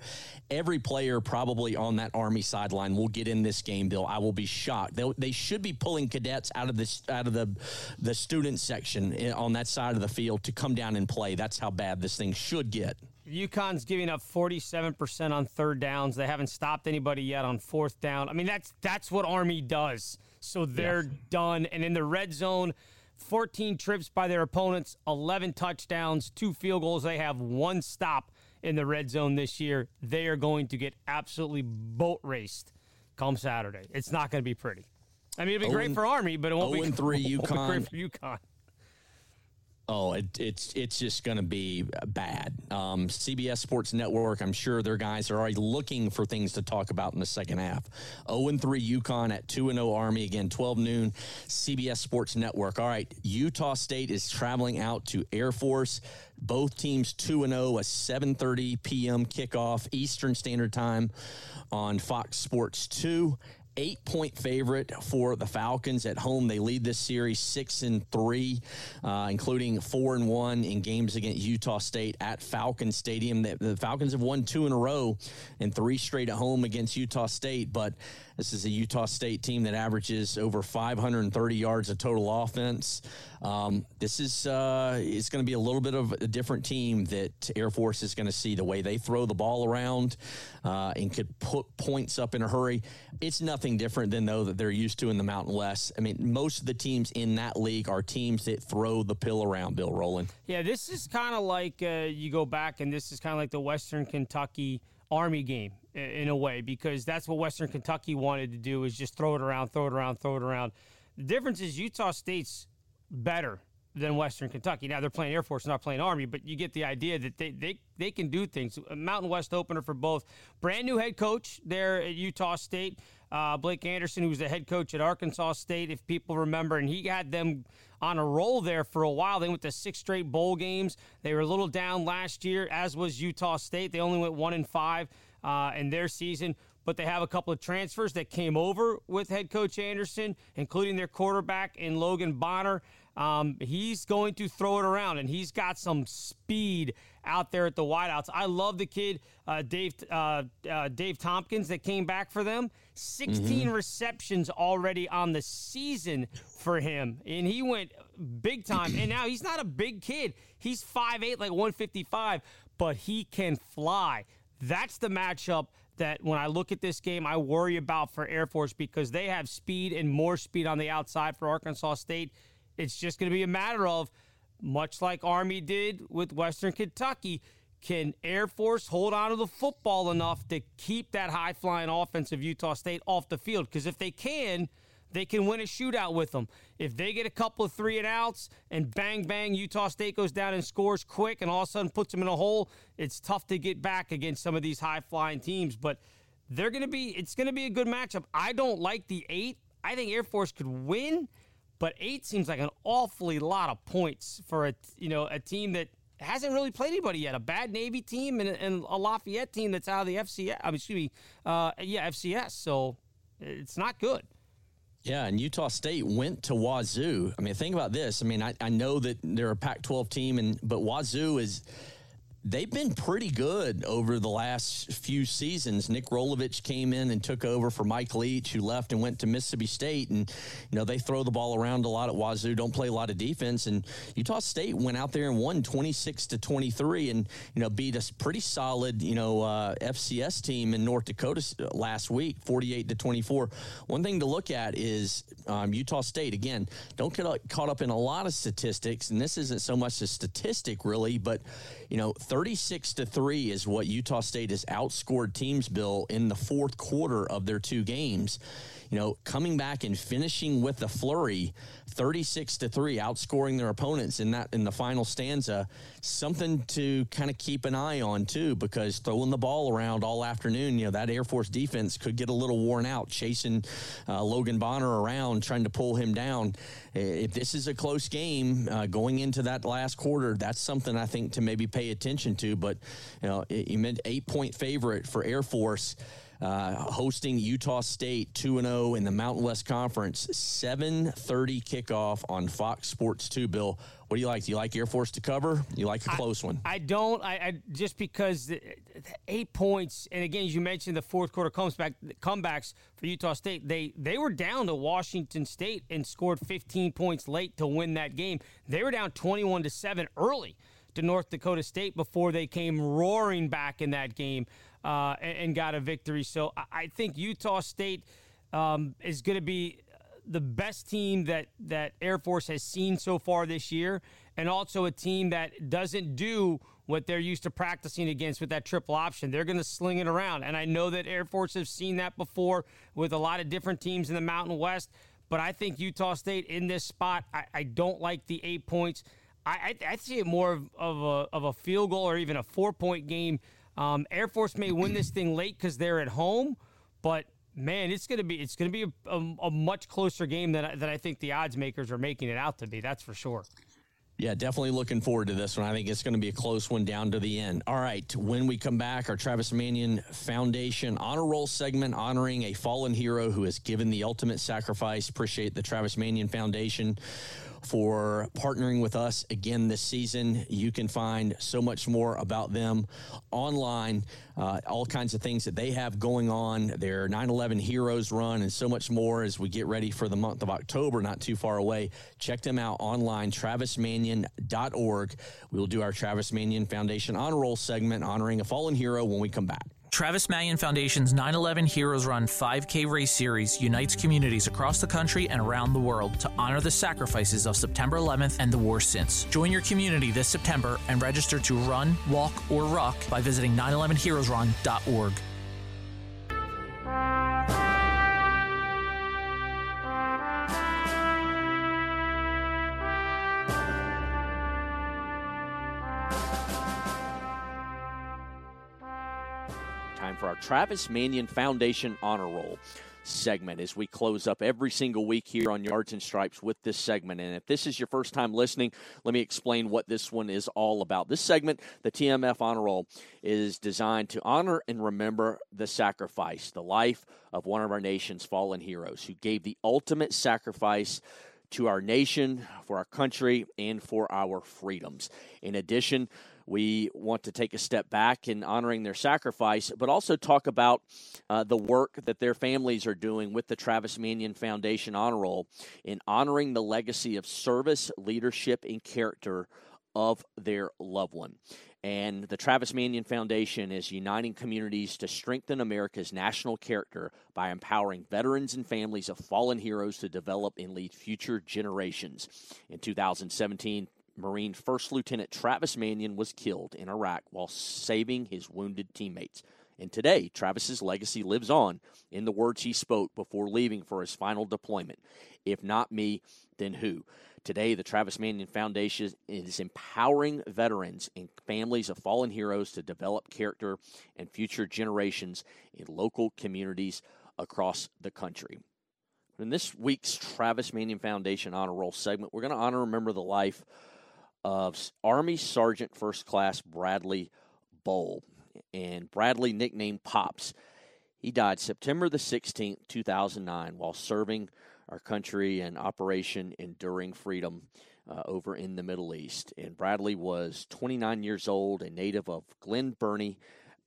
Every player probably on that Army sideline will get in this game. Bill, I will be shocked. They, they should be pulling cadets out of this out of the the student section eh, on that side of the field to come down and play. That's how bad this thing should get. UConn's giving up 47% on third downs. They haven't stopped anybody yet on fourth down. I mean, that's that's what Army does. So they're yeah. done. And in the red zone, 14 trips by their opponents, 11 touchdowns, two field goals. They have one stop in the red zone this year. They are going to get absolutely boat raced come Saturday. It's not going to be pretty. I mean, it'd be great for Army, but it won't, be, [laughs] 3 won't UConn. be great for UConn. Oh, it, it's it's just going to be bad. Um, CBS Sports Network, I'm sure their guys are already looking for things to talk about in the second half. 0 3 UConn at 2 0 Army again, 12 noon. CBS Sports Network. All right, Utah State is traveling out to Air Force. Both teams 2 0, a 7:30 p.m. kickoff Eastern Standard Time on Fox Sports 2 eight point favorite for the Falcons at home. They lead this series six and three, uh, including four and one in games against Utah State at Falcon Stadium. The, the, Falcons have won two in a row and three straight at home against Utah State, but this is a Utah State team that averages over 530 yards of total offense. Um, this is uh, it's going to be a little bit of a different team that Air Force is going to see the way they throw the ball around uh, and could put points up in a hurry. It's nothing different than though that they're used to in the Mountain West. I mean, most of the teams in that league are teams that throw the pill around. Bill Rowland. Yeah, this is kind of like uh, you go back and this is kind of like the Western Kentucky Army game in a way because that's what Western Kentucky wanted to do is just throw it around, throw it around, throw it around. The difference is Utah State's better than Western Kentucky. Now they're playing Air Force, not playing Army, but you get the idea that they they, they can do things. A Mountain West opener for both. Brand new head coach there at Utah State, uh, Blake Anderson, who was the head coach at Arkansas State, if people remember, and he had them on a roll there for a while. They went to six straight bowl games. They were a little down last year, as was Utah State. They only went one and five uh, in their season but they have a couple of transfers that came over with head coach Anderson, including their quarterback in Logan Bonner. Um, he's going to throw it around, and he's got some speed out there at the wideouts. I love the kid, uh, Dave uh, uh, Dave Thompkins, that came back for them. 16 mm-hmm. receptions already on the season for him, and he went big time. and now he's not a big kid; he's 5'8", like 155, but he can fly. That's the matchup that when I look at this game, I worry about for Air Force because they have speed and more speed on the outside for Arkansas State it's just going to be a matter of, much like Army did with Western Kentucky, can Air Force hold on to the football enough to keep that high flying offense of Utah State off the field? Because if they can, they can win a shootout with them. If they get a couple of three and outs and bang, bang, Utah State goes down and scores quick and all of a sudden puts them in a hole, it's tough to get back against some of these high flying teams. But they're going to be, it's going to be a good matchup. I don't like the eight. I think Air Force could win but eight seems like an awfully lot of points for a you know a team that hasn't really played anybody yet. A bad Navy team and, and a Lafayette team that's out of the FCS. I mean, excuse me, uh, yeah, FCS. So it's not good. Yeah, and Utah State went to Wazoo. I mean, think about this. I mean, I, I know that they're a Pac-12 team, and but Wazoo is they've been pretty good over the last few seasons. Nick Rolovich came in and took over for Mike Leach, who left and went to Mississippi State. And, you know, they throw the ball around a lot at Wazoo, don't play a lot of defense. And Utah State went out there and won 26 to 23 and, you know, beat a pretty solid, you know, uh, FCS team in North Dakota last week, 48 to 24. One thing to look at is um, Utah State, again, don't get caught up in a lot of statistics. And this isn't so much a statistic, really, but, you know, 36 to 3 is what Utah State has outscored teams, Bill, in the fourth quarter of their two games. You know, coming back and finishing with a flurry, 36 to 3, outscoring their opponents in that in the final stanza. Something to kind of keep an eye on too, because throwing the ball around all afternoon, you know, that Air Force defense could get a little worn out chasing uh, Logan Bonner around, trying to pull him down. If this is a close game uh, going into that last quarter, that's something I think to maybe pay attention to. But you know, you meant eight point favorite for Air Force. Uh, hosting Utah State 2 0 in the Mountain West Conference. 7:30 kickoff on Fox Sports 2. Bill, what do you like? Do you like Air Force to cover? You like a close I, one? I don't. I, I just because the, the eight points, and again, as you mentioned, the fourth quarter comes back comebacks for Utah State. They they were down to Washington State and scored 15 points late to win that game. They were down 21 to seven early to North Dakota State before they came roaring back in that game uh, and, and, got a victory. So I, I think Utah State um, is going to be the best team that that Air Force has seen so far this year, and also a team that doesn't do what they're used to practicing against with that triple option. They're going to sling it around, and I know that Air Force have seen that before with a lot of different teams in the Mountain West. But I think Utah State in this spot, I, I don't like the eight points. I, I, I see it more of, of, a, of a field goal or even a four point game um, Air Force may win this thing late because they're at home, but man, it's gonna be it's gonna be a, a, a much closer game than than I think the odds makers are making it out to be. That's for sure. Yeah, definitely looking forward to this one. I think it's going to be a close one down to the end. All right, when we come back, our Travis Manion Foundation honor roll segment honoring a fallen hero who has given the ultimate sacrifice. Appreciate the Travis Manion Foundation for partnering with us again this season. You can find so much more about them online, uh, all kinds of things that they have going on, their 9 11 Heroes run, and so much more as we get ready for the month of October, not too far away. Check them out online, travismanion.org. We will do our Travis Manion Foundation Honor Roll segment honoring a fallen hero when we come back. Travis Manion Foundation's 9 11 Heroes Run 5K race series unites communities across the country and around the world to honor the sacrifices of September 11th and the war since. Join your community this September and register to run, walk, or ruck by visiting 911heroesrun.org. Travis Manion Foundation Honor Roll segment as we close up every single week here on Yards and Stripes with this segment. And if this is your first time listening, let me explain what this one is all about. This segment, the TMF Honor Roll, is designed to honor and remember the sacrifice, the life of one of our nation's fallen heroes who gave the ultimate sacrifice to our nation, for our country, and for our freedoms. In addition, we want to take a step back in honoring their sacrifice, but also talk about uh, the work that their families are doing with the Travis Manion Foundation Honor Roll in honoring the legacy of service, leadership, and character of their loved one. And the Travis Manion Foundation is uniting communities to strengthen America's national character by empowering veterans and families of fallen heroes to develop and lead future generations. In 2017, Marine First Lieutenant Travis Manion was killed in Iraq while saving his wounded teammates. And today, Travis's legacy lives on in the words he spoke before leaving for his final deployment. If not me, then who? Today, the Travis Manion Foundation is empowering veterans and families of fallen heroes to develop character and future generations in local communities across the country. In this week's Travis Manion Foundation Honor Roll segment, we're going to honor and remember the life of Army Sergeant First Class Bradley Bowl. And Bradley, nicknamed Pops, he died September the 16th, 2009, while serving our country in Operation Enduring Freedom uh, over in the Middle East. And Bradley was 29 years old, a native of Glen Burnie,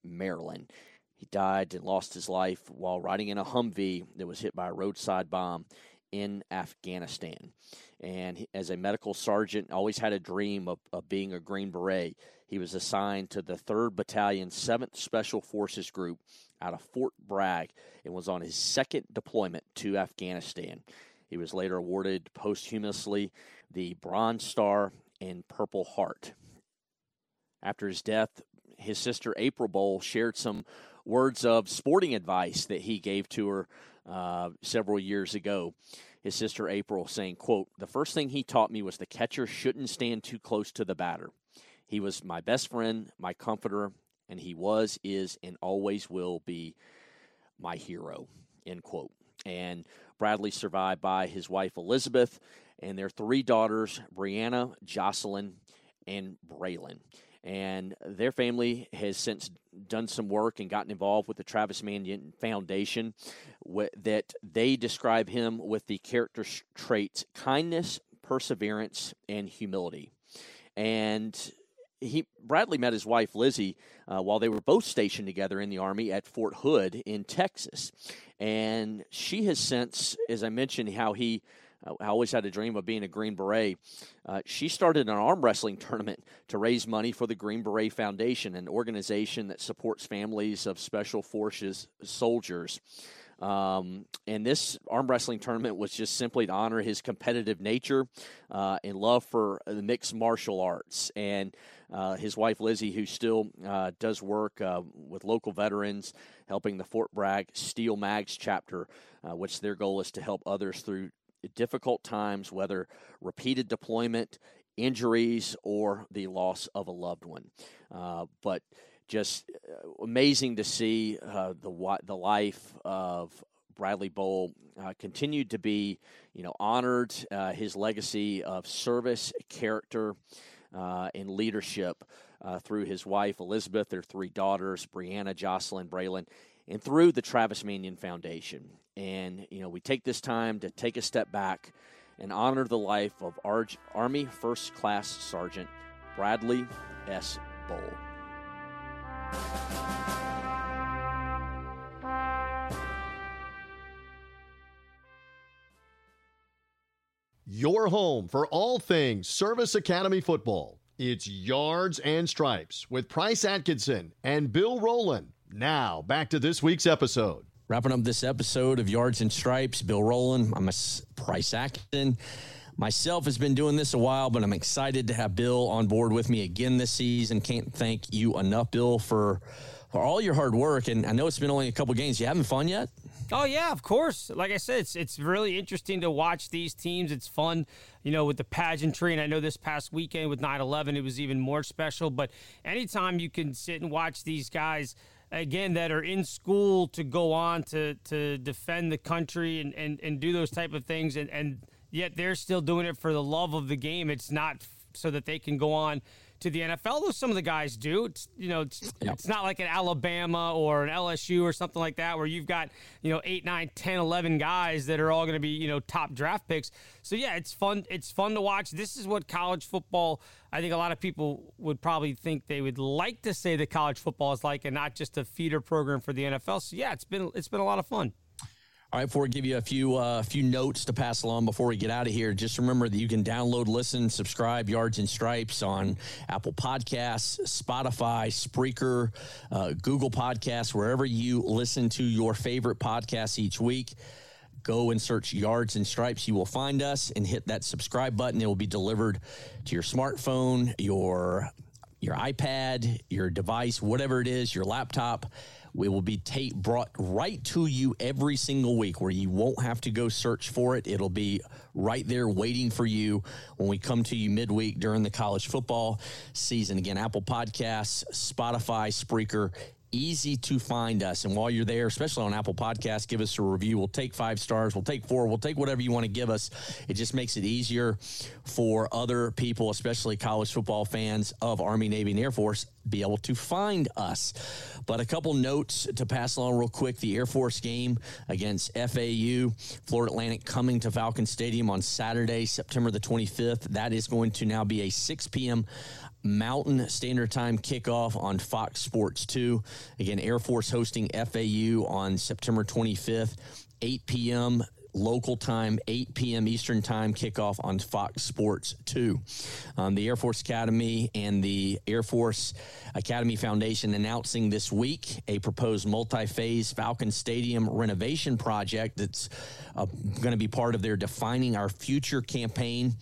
Maryland. He died and lost his life while riding in a Humvee that was hit by a roadside bomb in Afghanistan. And he, as a medical sergeant, always had a dream of, of being a Green Beret. He was assigned to the 3rd Battalion, 7th Special Forces Group out of Fort Bragg and was on his second deployment to Afghanistan. He was later awarded posthumously the Bronze Star and Purple Heart. After his death, his sister April Bowl shared some words of sporting advice that he gave to her uh, several years ago. His sister April saying, quote, The first thing he taught me was the catcher shouldn't stand too close to the batter. He was my best friend, my comforter, and he was, is, and always will be my hero, end quote. And Bradley survived by his wife Elizabeth and their three daughters, Brianna, Jocelyn, and Braylon. And their family has since done some work and gotten involved with the Travis Manion Foundation that they describe him with the character traits kindness, perseverance, and humility. And he Bradley met his wife Lizzie uh, while they were both stationed together in the army at Fort Hood in Texas, and she has since, as I mentioned, how he. I always had a dream of being a Green Beret. Uh, she started an arm wrestling [laughs] tournament to raise money for the Green Beret Foundation, an organization that supports families of Special Forces soldiers. Um, and this arm wrestling tournament was just simply to honor his competitive nature uh, and love for the mixed martial arts. And uh, his wife Lizzie, who still uh, does work uh, with local veterans, helping the Fort Bragg Steel Mags chapter, uh, which their goal is to help others through difficult times, whether repeated deployment, injuries, or the loss of a loved one. Uh, but just uh, amazing to see uh, the the life of Bradley Bowl uh, continued to be, you know, honored. Uh, his legacy of service, character, uh, and leadership uh, through his wife Elizabeth, their three daughters, Brianna, Jocelyn, Braylon, and through the Travis Manion Foundation. And you know, we take this time to take a step back and honor the life of Army First Class Sergeant Bradley S. Bowl. Your home for all things Service Academy football. It's Yards and Stripes with Price Atkinson and Bill Rowland. Now, back to this week's episode. Wrapping up this episode of Yards and Stripes, Bill Rowland. I'm a Price Atkinson. Myself has been doing this a while, but I'm excited to have Bill on board with me again this season. Can't thank you enough, Bill, for for all your hard work. And I know it's been only a couple games. You having fun yet? Oh yeah, of course. Like I said, it's it's really interesting to watch these teams. It's fun, you know, with the pageantry. And I know this past weekend with 9/11, it was even more special. But anytime you can sit and watch these guys again that are in school to go on to to defend the country and and, and do those type of things and and yet they're still doing it for the love of the game. It's not so that they can go on to the NFL, though some of the guys do. It's you know, it's, it's not like an Alabama or an LSU or something like that where you've got, you know, 8, 9, 10, 11 guys that are all going to be, you know, top draft picks. So yeah, it's fun it's fun to watch. This is what college football I think a lot of people would probably think they would like to say that college football is like and not just a feeder program for the NFL. So yeah, it's been it's been a lot of fun. All right, before we give you a few uh, few notes to pass along before we get out of here, just remember that you can download, listen, subscribe Yards and Stripes on Apple Podcasts, Spotify, Spreaker, uh, Google Podcasts, wherever you listen to your favorite podcasts each week. Go and search Yards and Stripes. You will find us and hit that subscribe button. It will be delivered to your smartphone, your your iPad, your device, whatever it is, your laptop we will be ta- brought right to you every single week where you won't have to go search for it. It'll be right there waiting for you when we come to you midweek during the college football season. Again, Apple Podcasts, Spotify, Spreaker, easy to find us. And while you're there, especially on Apple Podcasts, give us a review. We'll take five stars, we'll take four, we'll take whatever you want to give us. It just makes it easier for other people, especially college football fans of Army, Navy, and Air Force, be able to find us. But a couple notes to pass along real quick. The Air Force game against FAU, Florida Atlantic coming to Falcon Stadium on Saturday, September the 25th. That is going to now be a 6 p.m. Mountain Standard Time kickoff on Fox Sports 2. Again, Air Force hosting FAU on September 25th, 8 p.m local time, 8 p.m. Eastern time kickoff on Fox Sports 2. Um, the Air Force Academy and the Air Force Academy Foundation announcing this week a proposed multi phase Falcon Stadium renovation project that's uh, going to be part of their Defining Our Future campaign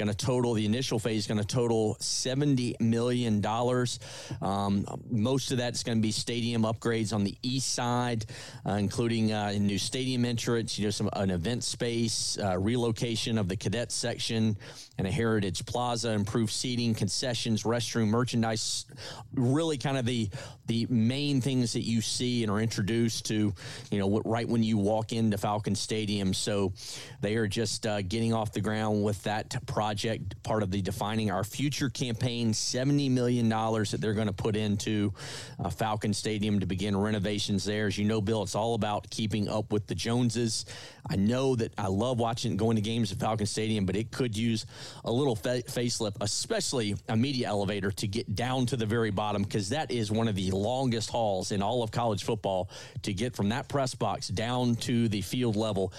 going to total the initial phase going to total 70 million dollars. Um, most of that's going to be stadium upgrades on the east side uh, including uh, a new stadium entrance you know some an event space uh, relocation of the cadet section and a heritage plaza improved seating concessions restroom merchandise really kind of the the main things that you see and are introduced to you know right when you walk into falcon stadium so they are just uh, getting off the ground with that project part of the Defining Our Future campaign, $70 million that they're going to put into uh, Falcon Stadium to begin renovations there. As you know, Bill, it's all about keeping up with the Joneses. I know that I love watching going to games at Falcon Stadium, but it could use a little fa- facelift, especially a media elevator to get down to the very bottom, because that is one of the longest hauls in all of college football to get from that press box down to the field level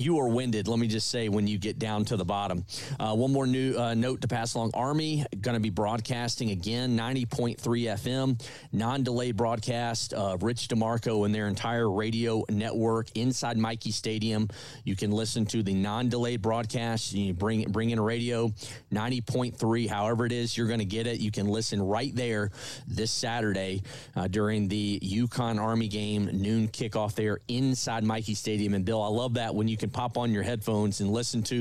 you are winded. Let me just say when you get down to the bottom. Uh, one more new uh, note to pass along: Army going to be broadcasting again, ninety point three FM, non-delayed broadcast of Rich DeMarco and their entire radio network inside Michie Stadium. You can listen to the non-delayed broadcast. You bring bring in a radio, ninety point three. However it is, you're going to get it. You can listen right there this Saturday uh, during the UConn Army game noon kickoff there inside Michie Stadium. And Bill, I love that when you can pop on your headphones and listen to,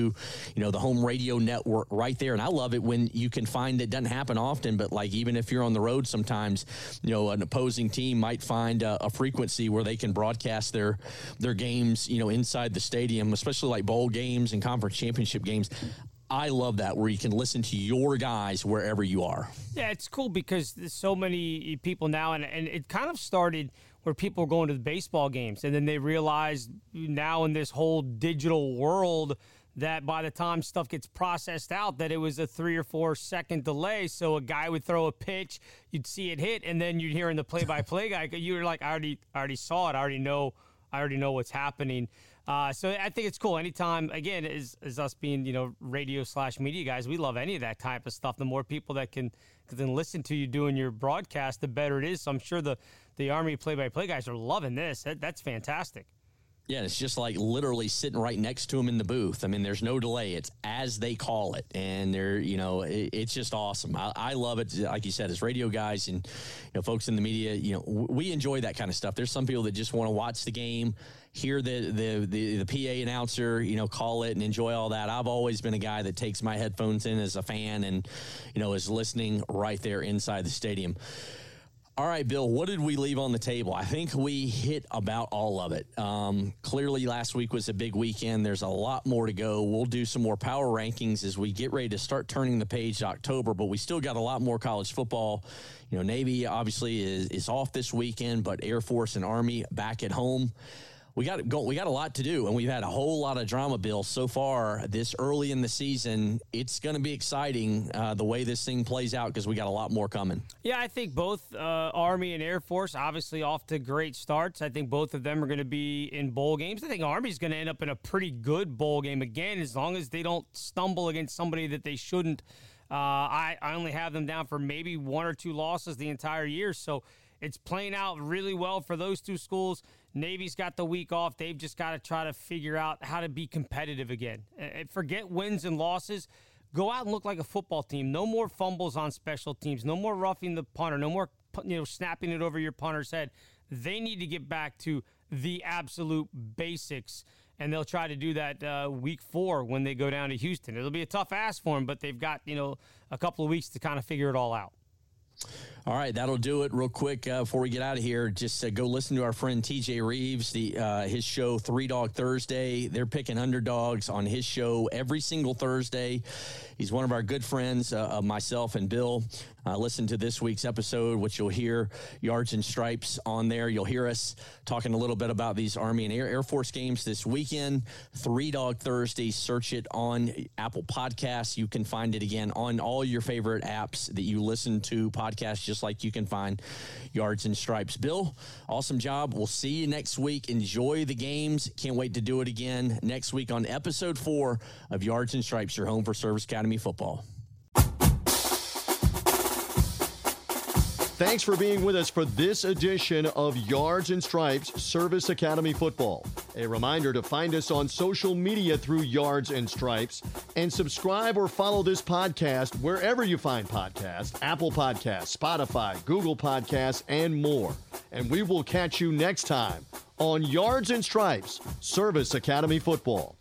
you know, the home radio network right there. And I love it when you can find it doesn't happen often, but like even if you're on the road sometimes, you know, an opposing team might find a, a frequency where they can broadcast their their games, you know, inside the stadium, especially like bowl games and conference championship games. I love that where you can listen to your guys wherever you are. Yeah, it's cool because so many people now, and, and it kind of started – where people are going to the baseball games and then they realize now in this whole digital world that by the time stuff gets processed out that it was a three or four second delay. So a guy would throw a pitch you'd see it hit and then you'd hear in the play-by-play guy you were like i already I already saw it. I already know i already know what's happening uh, so I think it's cool. Anytime, again, is is us being you know radio slash media guys, we love any of that type of stuff. The more people that can can listen to you doing your broadcast, the better it is. So I'm sure the the Army play by play guys are loving this. That, that's fantastic. Yeah, it's just like literally sitting right next to them in the booth. I mean, there's no delay. It's as they call it, and they're you know it, it's just awesome. I, I, love it. Like you said, as radio guys and you know folks in the media, you know we enjoy that kind of stuff. There's some people that just want to watch the game, hear the, the the the PA announcer, you know, call it and enjoy all that. I've always been a guy that takes my headphones in as a fan and you know is listening right there inside the stadium. All right, Bill, what did we leave on the table? I think we hit about all of it. Um, clearly, last week was a big weekend. There's a lot more to go. We'll do some more power rankings as we get ready to start turning the page to October, but we still got a lot more college football. You know, Navy obviously is, is off this weekend, but Air Force and Army back at home we got we got a lot to do, and we've had a whole lot of drama, Bill, so far this early in the season. It's going to be exciting uh, the way this thing plays out because we got a lot more coming. Yeah, I think both uh, Army and Air Force obviously off to great starts. I think both of them are going to be in bowl games. I think Army's going to end up in a pretty good bowl game again, as long as they don't stumble against somebody that they shouldn't. Uh, I, I only have them down for maybe one or two losses the entire year, so it's playing out really well for those two schools. Navy's got the week off. They've just got to try to figure out how to be competitive again. And forget wins and losses. Go out and look like a football team. No more fumbles on special teams. No more roughing the punter. No more you know snapping it over your punter's head. They need to get back to the absolute basics, and they'll try to do that uh, week four when they go down to Houston. It'll be a tough ask for them, but they've got you know a couple of weeks to kind of figure it all out. All right, that'll do it. Real quick uh, before we get out of here, just uh, go listen to our friend TJ Reeves, the uh, his show Three Dog Thursday. They're picking underdogs on his show every single Thursday. He's one of our good friends, uh, myself and Bill. Uh, listen to this week's episode, which you'll hear yards and stripes on there. You'll hear us talking a little bit about these Army and Air, Air Force games this weekend. Three Dog Thursday. Search it on Apple Podcasts. You can find it again on all your favorite apps that you listen to podcasts, just like you can find yards and stripes. Bill, awesome job. We'll see you next week. Enjoy the games. Can't wait to do it again next week on episode four of Yards and Stripes, your home for Service Academy football. Thanks for being with us for this edition of Yards and Stripes Service Academy Football. A reminder to find us on social media through Yards and Stripes and subscribe or follow this podcast wherever you find podcasts Apple Podcasts, Spotify, Google Podcasts, and more. And we will catch you next time on Yards and Stripes Service Academy Football.